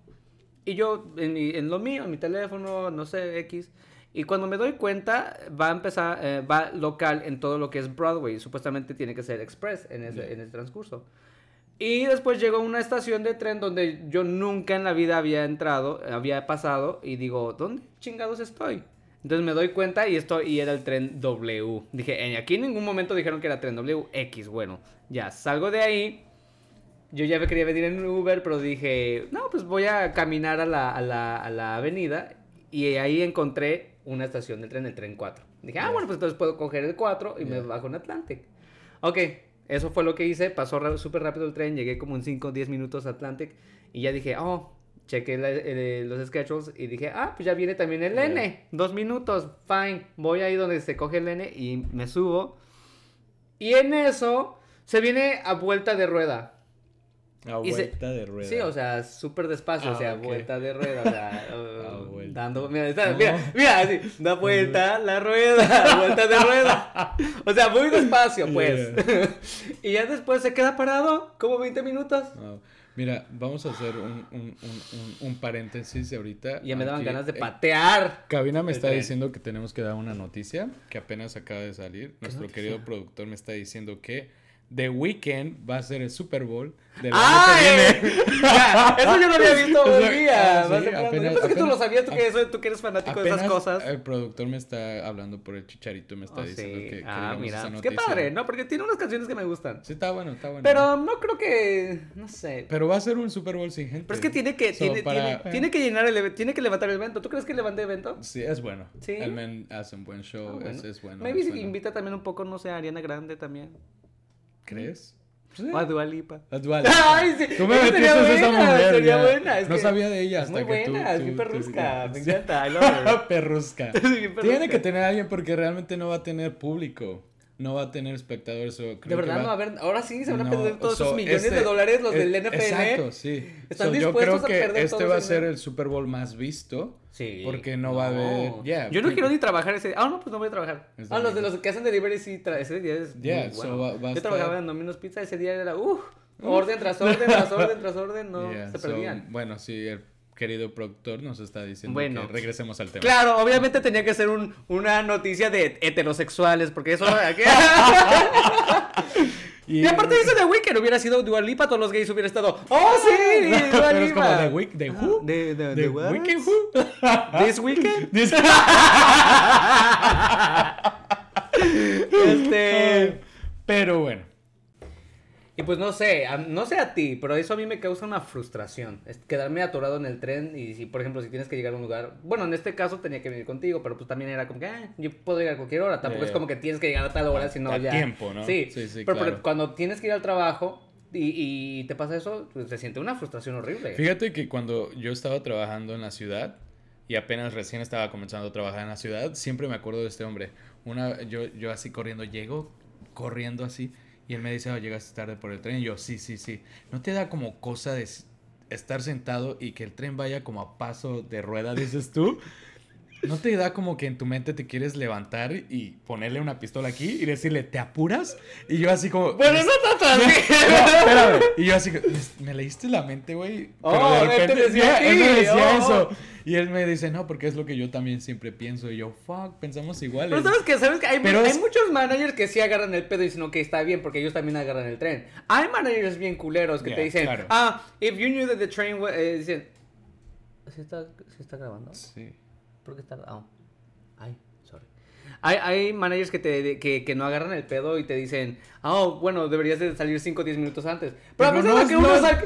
y yo en, mi- en lo mío, en mi teléfono, no sé, X. Y cuando me doy cuenta, va a empezar, eh, va local en todo lo que es Broadway. Supuestamente tiene que ser express en ese, Yeah. en ese transcurso. Y después llegó una estación de tren donde yo nunca en la vida había entrado, había pasado, y digo, ¿dónde chingados estoy? Entonces me doy cuenta y esto y era el tren W. Dije, "Eh, aquí en ningún momento dijeron que era tren W X. Bueno, ya salgo de ahí. Yo ya me quería venir en Uber, pero dije, no, pues voy a caminar a la, a la, a la avenida. Y ahí encontré una estación del tren, el tren 4. Dije, ah, bueno, pues entonces puedo coger el 4 y me bajo en Atlantic. Ok, eso fue lo que hice. Pasó súper rápido el tren. Llegué como en 5 o 10 minutos a Atlantic. Y ya dije, oh, chequé la- eh, los schedules. Y dije, ah, pues ya viene también el. N. Dos minutos, fine. Voy ahí donde se coge el N y me subo. Y en eso se viene a vuelta de rueda. A se- vuelta de rueda. Sí, o sea, súper despacio, Ah, o sea, ok. vuelta de rueda, o sea, uh, Ah, dando, mira, está- No. mira, mira, así, da vuelta la rueda, vuelta de rueda, o sea, muy despacio, pues, y ya después se queda parado, como 20 minutos, Wow. Mira, vamos a hacer un, un, un, un- paréntesis ahorita. ya me daban Aquí, ganas de eh, patear, Cabina me está diciendo que tenemos que dar una noticia que apenas acaba de salir. Nuestro noticia? querido productor me está diciendo que The Weeknd va a ser el Super Bowl del ¡Ay! año que viene. Ya, eso yo lo había visto un día. ah, sí, apenas- Yo pensé que tú lo sabías, tú que, eso- tú que eres fanático de esas cosas. El productor me está hablando por el chicharito, me está Oh, diciendo sí. que, ah, mira. esa pues qué padre, ¿no? Porque tiene unas canciones que me gustan. Sí, está bueno, está bueno. Pero no creo que. No sé. Pero va a ser un Super Bowl sin gente. Pero es que tiene que, So, tiene, para- tiene, tiene que llenar el evento, tiene que levantar el evento. ¿Tú crees que levante el evento? Sí, es bueno. ¿Sí? El men hace un buen show, Ah, bueno. es, es bueno. Maybe es bueno. invita también un poco, no sé, a Ariana Grande también. ¿Crees? O a Dua Lipa. A Dua Ay, sí. Tú me metiste esa mujer. sería buena, es no que sabía de ella Es hasta muy que tú. buena, es tú- bien tú- perrusca. Me Sí. encanta, I love her. perrusca. Es bien Tiene perrusca. que tener a alguien porque realmente no va a tener público. No va a tener espectadores. o creo De que verdad, va- no, a ver, ahora sí se van a No, perder todos so, esos millones este- de dólares los eh, del NFL. Exacto, sí. Están So, yo dispuestos creo a que perder este va a ser el Super Bowl más visto. Sí. Porque no va a haber- yeah, Yo no quiero ni trabajar ese día. Ah, no, pues no voy a trabajar. Ah, los de los que hacen delivery sí, tra- ese día es Yeah, muy so bueno. va- va Yo estar- trabajaba en Domino's Pizza, ese día era, uff, orden tras orden, tras orden, tras orden, no, Yeah, se so, perdían. bueno, sí, el querido productor nos está diciendo Bueno. que regresemos al tema. Claro, obviamente tenía que ser un, una noticia de heterosexuales, porque eso... y aparte dice The Weeknd, hubiera sido Dua Lipa, todos los gays hubieran estado, ¡Oh, sí! Dua Pero es como Lipa". The Week, The Who? De, de, The de what? Weeknd Who? This weekend. Dice- Este. Pero bueno. Y pues no sé, a- no sé a ti, pero eso a mí me causa una frustración. Es quedarme atorado en el tren y si, por ejemplo, si tienes que llegar a un lugar. Bueno, en este caso tenía que venir contigo, pero pues también era como que, ah, yo puedo ir a cualquier hora. Tampoco es como que tienes que llegar a tal hora, sino A ya. tiempo, ¿no? Sí, Sí, sí, pero, pero claro. cuando tienes que ir al trabajo y, y te pasa eso, pues se siente una frustración horrible. Fíjate que cuando yo estaba trabajando en la ciudad y apenas recién estaba comenzando a trabajar en la ciudad, siempre me acuerdo de este hombre. Una, yo, yo así corriendo, llego corriendo así y él me dice, oh, llegaste tarde por el tren. Y yo, sí, sí, sí. ¿No te da como cosa de estar sentado y que el tren vaya como a paso de rueda, dices tú? ¿No te da como que en tu mente te quieres levantar y ponerle una pistola aquí y decirle, ¿te apuras? Y yo así como... Bueno, no tanto así. Espérame. Y yo así, "¿Me- ¿me leíste la mente, güey? Oh, de te decía él me decía oh. eso. Y él me dice, no, porque es lo que yo también siempre pienso. Y yo, fuck, pensamos iguales. Pero sabes que, sabes que hay, Pero hay es- muchos managers que sí agarran el pedo y dicen, ok, está bien, porque ellos también agarran el tren. Hay managers bien culeros que te dicen, claro. ah, if you knew that the train was... eh, dicen, ¿sí está, está grabando? Sí. ¿Por qué está...? ah, ay, sorry. Hay, hay managers que, te, que, que no agarran el pedo y te dicen, oh, bueno, deberías de salir 5 o 10 minutos antes. Pero, a pesar no de es- que uno no es- saca...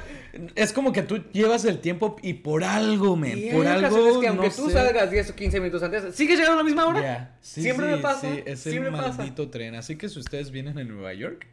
Es como que tú llevas el tiempo y por algo, men. Por hay algo. ocasiones que aunque no tú sé. salgas 10 o 15 minutos antes, sigues llegando a la misma hora. Ya, sí, Siempre sí, me pasa. sí, es siempre el pasa. maldito tren. Así que si ustedes vienen a Nueva York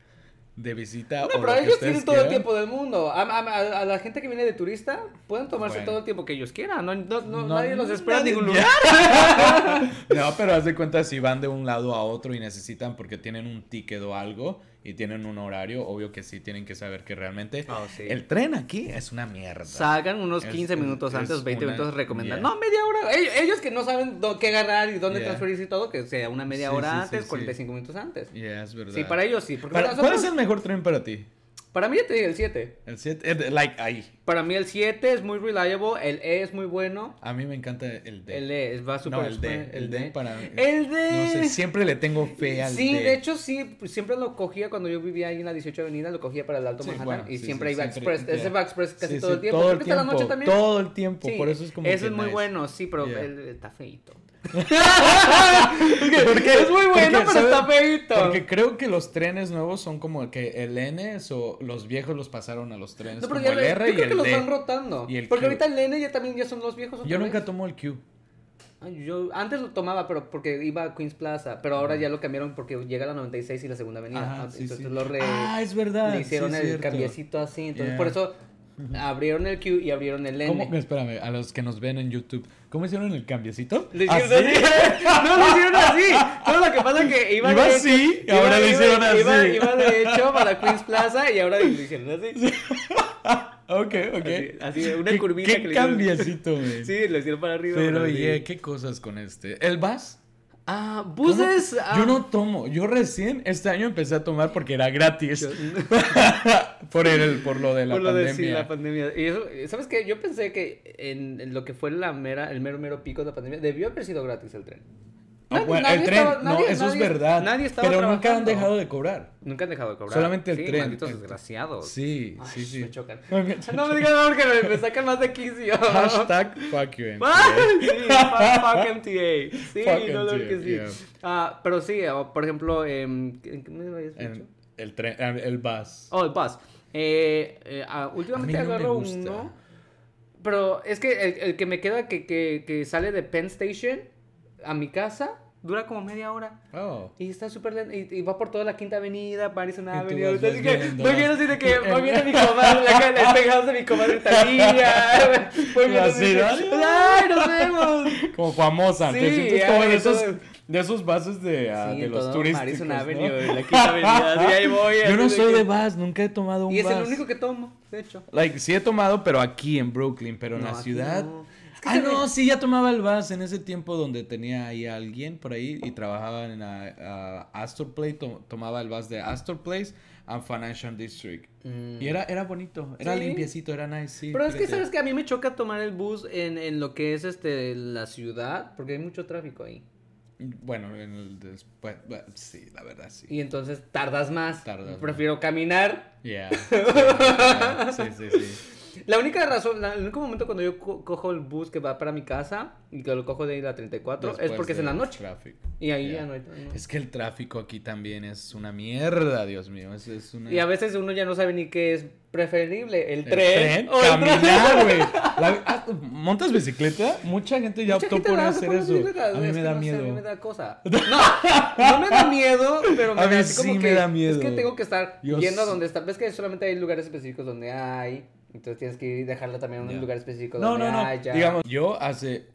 de visita No, o pero ellos tienen todo el tiempo del mundo. A, a- a- a la gente que viene de turista pueden tomarse Bueno. todo el tiempo que ellos quieran. No, no- nadie los espera en nadie- ningún ya. lugar. No, pero haz de cuenta si van de un lado a otro y necesitan porque tienen un ticket o algo y tienen un horario, obvio que sí tienen que saber que realmente Oh, sí. el tren aquí es una mierda. Salgan unos Es- 15 es- minutos es antes, 20 una- minutos recomendan. yeah. No, media hora. Ellos, ellos que no saben qué agarrar y dónde Yeah. transferirse y todo, que sea una media Sí, hora sí, antes, sí. 45 minutos antes. Ya, es verdad. Sí, para ellos sí. Para- ¿Cuál es el mejor tren para ti? Para mí ya te dije el 7. El 7, like ahí. Para mí el 7 es muy reliable, el E es muy bueno. A mí me encanta el D. El E va súper no, el D. El D para mí. El D. No sé, siempre le tengo fe al Sí, D. de hecho sí, pues, siempre lo cogía cuando yo vivía ahí en la 18 Avenida, lo cogía para el Alto Sí, Manhattan bueno, y sí, siempre sí, iba siempre, Express, ese ya. va Express casi Sí, todo sí, el tiempo. Todo el tiempo. la noche también. Todo el tiempo. Sí, Por eso es como. Ese es muy nice. bueno, sí, pero Yeah. él está feito. Porque- es muy bueno, porque, pero está feito. Porque creo que los trenes nuevos son como que el N o los viejos los pasaron a los trenes No, pero como ya el lo- R yo y creo que los D. van rotando. y el porque Q. ahorita el N ya también ya son los viejos otra Yo vez. nunca tomo el Q. Ay, Yo antes lo tomaba, pero porque iba a Queens Plaza, pero ahora ya lo cambiaron porque llega la 96 y la segunda avenida. Ajá, Ah, sí, entonces sí. lo re- Ah, es verdad. le hicieron sí, el cambiecito así, entonces Yeah. por eso abrieron el Q y abrieron el N. ¿Cómo? Espérame, a los que nos ven en YouTube, ¿cómo hicieron el cambiecito? Le ¿Ah, hicieron sí? así. No, lo hicieron así. No, lo que pasa es que iba, Iba de así, hecho- ahora lo iba- hicieron iba- así. Iba, de hecho para Queens Plaza y ahora lo hicieron así. Ok, ok. Así, así, una ¿Qué, curvita qué que le hicieron. cambiecito, güey. Sí, lo hicieron para arriba. Pero, oye, arriba. ¿qué cosas con este? ¿El VAS? Ah, buses. ah, Yo no tomo. Yo recién este año empecé a tomar porque era gratis. por, el, por lo de la Por lo pandemia. de sí, la pandemia. Y eso, ¿sabes qué? Yo pensé que en, en lo que fue la mera, el mero mero pico de la pandemia, debió haber sido gratis el tren. Bueno, nadie el tren, estaba- no, nadie- eso es verdad. nadie estaba pero nunca han dejado de cobrar. Nunca han dejado de cobrar. Solamente el Sí, tren. Malditos El- desgraciados. Sí, Ay, sí, sí. Me chocan. No me digan nada porque me, me sacan más de quicio. Hashtag fuck you. Sí, fuck, fuck MTA. Sí, Fuck no, lo que sí. yeah. Ah, pero sí, por ejemplo, em, ¿en qué me habías dicho? En el tren, ah, el bus. Oh, el bus. Eh, eh, ah, últimamente no agarro uno. Pero es que el, el que me queda que, que, que sale de Penn Station a mi casa dura como media hora. Oh. Y está súper lento. Y, y va por toda la quinta avenida, Madison Avenue. vas Así que voy viendo así de que voy viendo mi comadre, la el penthouse de mi comadre Talía. Voy viendo así. ¡Ay, nos vemos! Como famosa. Sí, te sientes como ay, de esos, todo- de esos buses de, ah, Sí, de los turísticos. Madison. Avenue, en la quinta avenida. Ahí voy. Yo no soy de bus, nunca he tomado un Y es el único que tomo, de hecho. Like, sí he tomado, pero aquí en Brooklyn, pero en la ciudad. Ah, no, sí, ya tomaba el bus en ese tiempo donde tenía ahí a alguien por ahí y trabajaba en ah, Astor Place, to- tomaba el bus de Astor Place a Financial District. Mm. Y era, era bonito, era ¿Sí? limpiecito, era nice, sí. Pero es que sabes que a mí me choca tomar el bus en, en lo que es este la ciudad, porque hay mucho tráfico ahí. Bueno, en el después, bueno, sí, la verdad, sí. Y entonces tardas más. Tardas Prefiero caminar. Yeah. Sí, sí. sí. La única razón, la- el único momento cuando yo co- cojo el bus que va para mi casa y que lo cojo de ahí a la 34 es Después porque es en la noche. tráfico. Y ahí Yeah. ya no hay. no. Es que el tráfico aquí también es una mierda, Dios mío. Es, es una... Y a veces uno ya no sabe ni qué es preferible, el, El tren, o caminar, güey. Ah, ¿Montas bicicleta? Mucha gente ya Mucha optó gente por hacer eso. bicicleta, A mí es me da no sé, miedo. a mí me da cosa. No, no me da miedo, pero me A da mí así como sí que me da es miedo. que tengo que estar Yo yendo a donde está. Ves que solamente hay lugares específicos donde hay, entonces tienes que ir y dejarla también en un lugar específico No, donde no, no. ya. Digamos, yo hace.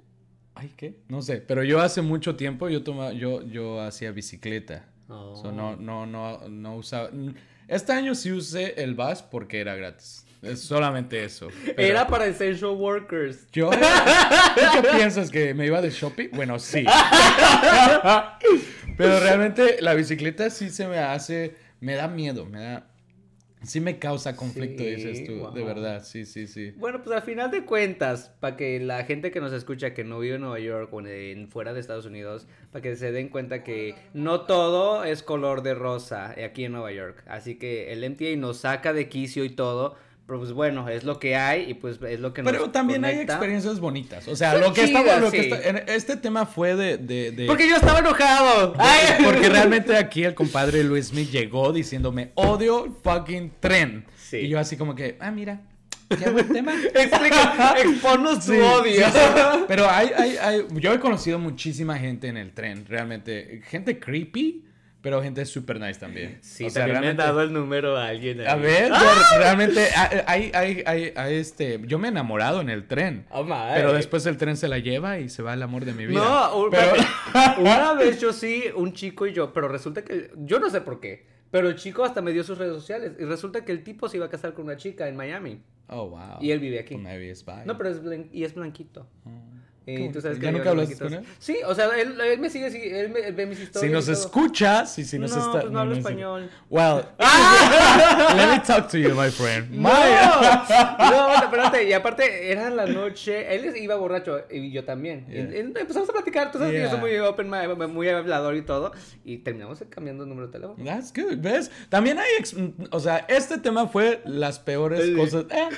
Ay, ¿qué? No sé. Pero yo hace mucho tiempo yo toma, yo, yo hacía bicicleta. Oh. So, no, no, no, no usaba. Este año sí usé el bus porque era gratis. Es solamente eso. Pero Era para essential workers. Yo. ¿Tú qué piensas? ¿Que me iba de shopping? Bueno, sí. Pero realmente la bicicleta sí se me hace. Me da miedo, me da. Sí me causa conflicto, Sí, dices tú. De verdad, sí, sí, sí. Bueno, pues al final de cuentas, para que la gente que nos escucha que no vive en Nueva York o en fuera de Estados Unidos, para que se den cuenta que no todo es color de rosa aquí en Nueva York. Así que el MTA nos saca de quicio y todo, pero pues bueno, es lo que hay y pues es lo que nos Pero también hay experiencias bonitas. O sea, Son lo que chidas, estamos. Lo que sí. está- este tema fue de. de, de- Porque yo estaba enojado. Ay. porque realmente aquí el compadre Luis Smith llegó diciéndome: odio fucking tren. Sí. Y yo, así como que, ah, mira, qué buen tema. Explica, exponnos tu Sí, odio. sí, sí. Pero hay, hay, hay, yo he conocido muchísima gente en el tren, realmente. Gente creepy, pero gente super nice también. Sí, O sea, también me han dado el número a alguien. A ver, yo realmente, hay, hay, hay, hay- este, yo me he enamorado en el tren. Oh, my. Pero después el tren se la lleva y se va el amor de mi vida. No, pero, una vez yo sí, un chico y yo, pero resulta que, yo no sé por qué, pero el chico hasta me dio sus redes sociales y resulta que el tipo se iba a casar con una chica en Miami Oh, wow. y él vive aquí. Maybe it's. No, pero es blan- y es blanquito. Y ¿Cómo? tú sabes que ¿Ya nunca blanquitos- con él? Sí, o sea, él, él me sigue, sí, él, me, él ve mis historias. Si nos y todo. escucha, si, nos no, está... pues no hablo sé. español. Well, let me talk to you, my friend. No, no, espérate, y aparte era la noche, él iba borracho y yo también. Y- Yeah. y empezamos a platicar, tú sabes que yo soy Yeah. muy open, mind, muy hablador y todo, y terminamos cambiando el número de teléfono. That's good, ¿ves? También hay, o sea, este tema fue las peores Sí. cosas, eh,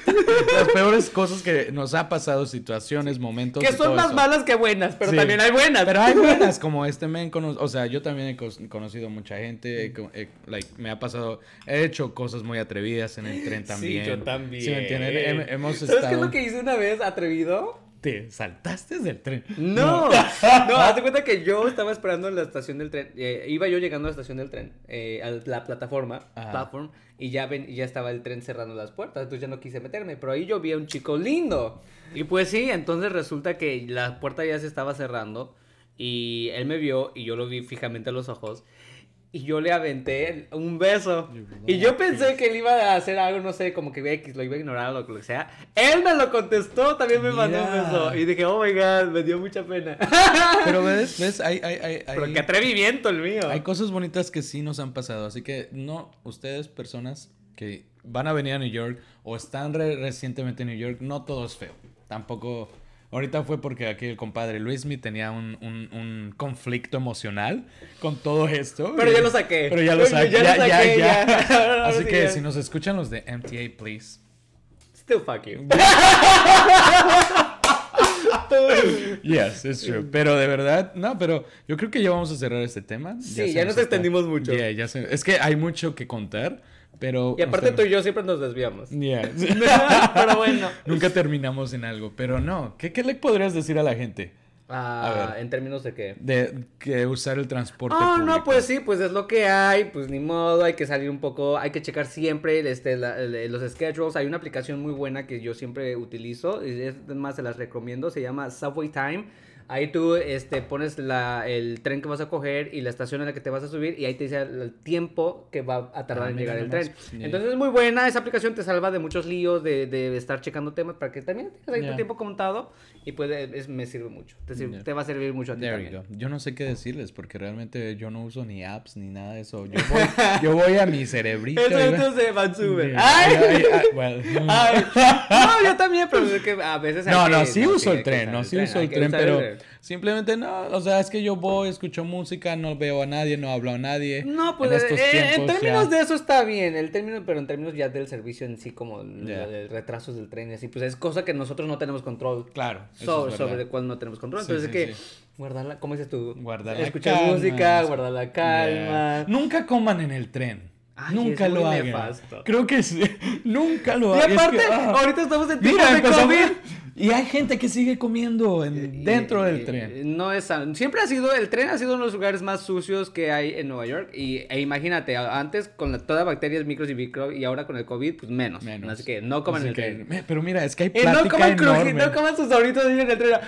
las peores cosas que nos ha pasado, situaciones, momentos. Que y son más eso. malas que buenas, pero Sí. también hay buenas. Pero hay buenas, como este men, cono- o sea, yo también he conocido mucha gente, he like, me ha pasado, he hecho cosas muy atrevidas en el tren también. Sí, yo también. ¿Sí me entienden? Hem- hemos ¿Sabes qué es lo que hice una vez, atrevido? ¿Te saltaste del tren? No, no, haz de cuenta que yo estaba esperando en la estación del tren. eh, iba yo llegando a la estación del tren, eh, a la plataforma, platform, y ya, ven, y ya estaba el tren cerrando las puertas, entonces ya no quise meterme. Pero ahí yo vi a un chico lindo. Y pues sí, entonces resulta que la puerta ya se estaba cerrando, y él me vio, y yo lo vi fijamente a los ojos. Y yo le aventé un beso. Y yo pensé que él iba a hacer algo, no sé, como que X, lo iba a ignorar o lo que sea. Él me lo contestó, también me mandó un beso. Y dije, oh my god, me dio mucha pena. Pero ves, ves, hay, hay, hay, Pero qué atrevimiento el mío. Hay cosas bonitas que sí nos han pasado, así que no, ustedes personas que van a venir a New York o están re- recientemente en New York, no todo es feo. Tampoco Ahorita fue porque aquí el compadre Luismi tenía un, un, un conflicto emocional con todo esto. Pero ya lo saqué. Pero ya lo saqué. Ya Ya, lo ya, saqué, ya. ya. Ahora Así sí que ya. si nos escuchan los de MTA, please. Still fuck you. Yes, it's true. Pero de verdad, no, pero yo creo que ya vamos a cerrar este tema. Sí, se ya nos está- extendimos mucho. Yeah, ya se- Es que hay mucho que contar, pero... Y aparte tú y yo siempre nos desviamos. Yeah. Pero bueno. Nunca terminamos en algo, pero no. ¿Qué, qué le podrías decir a la gente Ah, A ver. en términos de qué. de que usar el transporte Oh, público? no, pues sí, pues es lo que hay, pues ni modo, hay que salir un poco, hay que checar siempre este, la- los schedules. Hay una aplicación muy buena que yo siempre utilizo, y es más, se las recomiendo, se llama Subway Time. Ahí tú este, pones la, el tren que vas a coger y la estación en la que te vas a subir y ahí te dice el, tiempo que va a tardar Ah, en llegar el tren. pues, yeah. Entonces es muy buena, esa aplicación te salva de muchos líos, de, de estar checando temas para que también tengas ahí Yeah. tu tiempo contado y puede, es- me sirve mucho, te, sir- Yeah. te va a servir mucho a ti también. Yo no sé qué decirles porque realmente yo no uso ni apps ni nada de eso. Yo voy, yo voy a mi cerebrito. Eso entonces Vancouver. Yeah. ¡Ay! Ay, ay, well, Ay, no, yo también, pero es que a veces hay No, que- no, sí no, uso hay el que tren, no, sí uso el que tren, pero. Simplemente no, o sea, es que yo voy, escucho música, no veo a nadie, no hablo a nadie. No, pues en estos eh, en tiempos términos ya- de eso está bien, el término, pero en términos ya del servicio en sí, como Ya. de retrasos del tren y así, pues es cosa que nosotros no tenemos control. Claro, sobre, sobre el cual no tenemos control. Sí, Entonces sí, es que sí. guardar la, ¿cómo dices tú? Guardar Escuchar música, guardar la calma. Yeah. Nunca coman en el tren. Ay, Nunca lo hagan. nefasto. Creo que sí. Nunca lo Y hagan. Es aparte, que, ah. ahorita estamos en tiempos Mira, de COVID. Y hay gente que sigue comiendo en- dentro Y- del tren. No es. Siempre ha sido, el tren ha sido uno de los lugares más sucios que hay en Nueva York. Y, e imagínate, antes con la, toda bacterias, micros y micro, y ahora con el COVID, pues menos. Menos. Así que no coman Así en el que- tren. Pero mira, es que hay Y no plática coman cruji- enorme. no coman sus ahoritos ahí en el tren.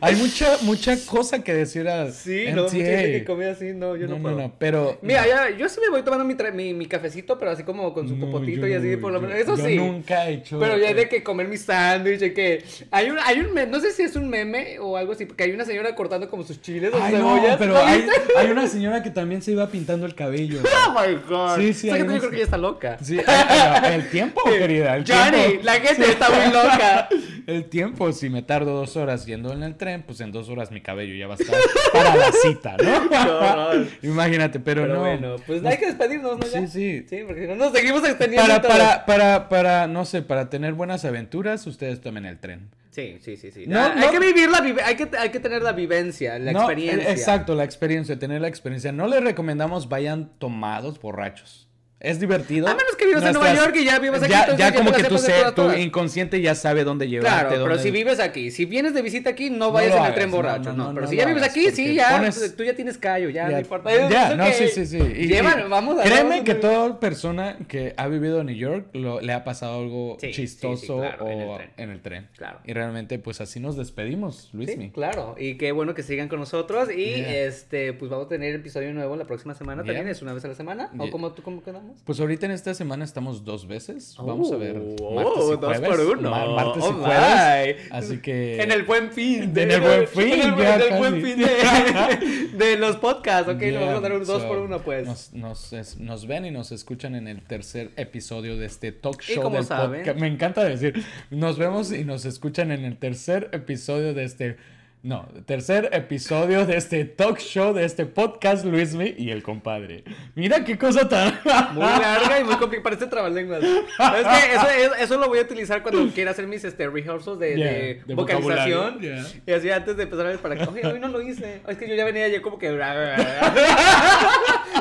Hay mucha, mucha cosa que decir a Sí, no, mucha MTA. gente que come así, no, yo no, no, puedo. No, no, pero... Mira, ya, yo sí me voy tomando mi, mi, mi cafecito, pero así como con su No, popotito y así, no, por lo menos. Eso yo sí. nunca he hecho... Pero ya de que comer mi sándwich, que hay un, hay un meme, no sé si es un meme o algo así, porque hay una señora cortando como sus chiles o Ay, cebollas. pero ¿Lo hay, hay una señora que también se iba pintando el cabello. Oh my god. Sí, sí, Esa hay gente yo creo que ya está loca. Sí, el, tiempo, querida, el Johnny, tiempo. la gente está muy loca. El tiempo, si me tardo dos horas yendo en el tren, pues en dos horas mi cabello ya va a estar para la cita, ¿no? Imagínate, pero, Pero no. bueno, pues hay que despedirnos, ¿no? Sí, ya? sí. Sí, porque nos seguimos extendiendo. Para, para, para, para, no sé, para tener buenas aventuras, ustedes tomen el tren. Sí, sí, sí, sí. No, Ah, hay no- que vivir la hay que, hay que tener la vivencia, la No, experiencia. eh, Exacto, la experiencia, tener la experiencia. No les recomendamos vayan tomados borrachos. Es divertido. A menos que vivas en Nueva York y ya vivas aquí, Ya, entonces ya ya como que todas, tu todas. inconsciente ya sabe dónde llevarte. Claro, pero si vives aquí, si vienes de visita aquí, no vayas en el hagas, tren borracho, no, no. no, pero si ya vives aquí, sí, ya, pones- tú ya tienes callo, ya, Ya, no importa. ya, no, sí, sí, sí. Y- Llevan, y- vamos a Créeme que toda persona que ha vivido en New York lo- le ha pasado algo Sí, sí, sí, chistoso claro, en el o tren. en el tren. Claro. Y realmente, pues así nos despedimos, Luismi. Sí, claro. Y qué bueno que sigan con nosotros. Y Yeah. este, pues vamos a tener episodio nuevo la próxima semana. ¿También es una vez a la semana? ¿O cómo, tú, cómo quedamos? Pues ahorita en esta semana estamos dos veces. Vamos a ver. Oh, Martes y dos jueves. por uno. Ma- martes y Oh, jueves. my. Así que. En el buen fin. En el buen fin, En el, ya en el casi. buen fin de, de los podcasts. Ok, le Yeah, vamos a dar un dos so, por uno, pues. Nos, nos, es- nos ven y nos escuchan en el tercer episodio de este talk Y show. como del saben- podcast. Me encanta decir, nos vemos y nos escuchan en el tercer episodio de este. No, tercer episodio de este talk show, de este podcast, Luismi y el compadre. Mira qué cosa tan. Muy larga y muy complicada. Parece trabalenguas. Es que eso, eso, eso lo voy a utilizar cuando quiera hacer mis este, rehearsals de, Yeah, de de vocalización. yeah. Y así antes de empezar a ver para acá. Oye, hoy no lo hice. Es que yo ya venía yo como que.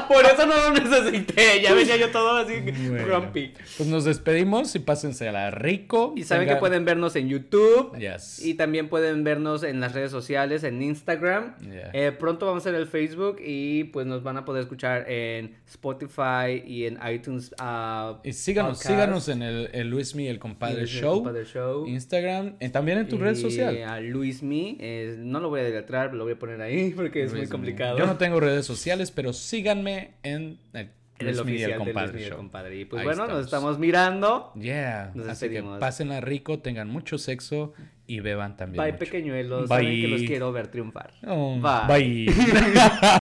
Por eso no lo necesité. Ya venía yo todo así Bueno, grumpy. Pues nos despedimos y pásense a la rico. Y saben que pueden vernos en YouTube. Yes. Y también pueden vernos en las redes sociales, en Instagram. Yeah. Eh, pronto vamos a hacer el Facebook y pues nos van a poder escuchar en Spotify y en iTunes. ah, Y síganos, podcast. síganos en el, el Luismi el compadre y el show. Compadre Show. Instagram. Y también en tu red Y social. A Luismi, eh, no lo voy a deletrar, lo voy a poner ahí porque es muy complicado. Yo no tengo redes sociales, pero síganme en el, el oficial el del compadre Luismi y el show. compadre. Y pues Ahí bueno, nos estamos. estamos mirando. Yeah. Nos Así que pásenla rico, tengan mucho sexo y beban también. Bye, mucho. pequeñuelos. Bye. Saben que los quiero ver triunfar. Oh, Bye. bye.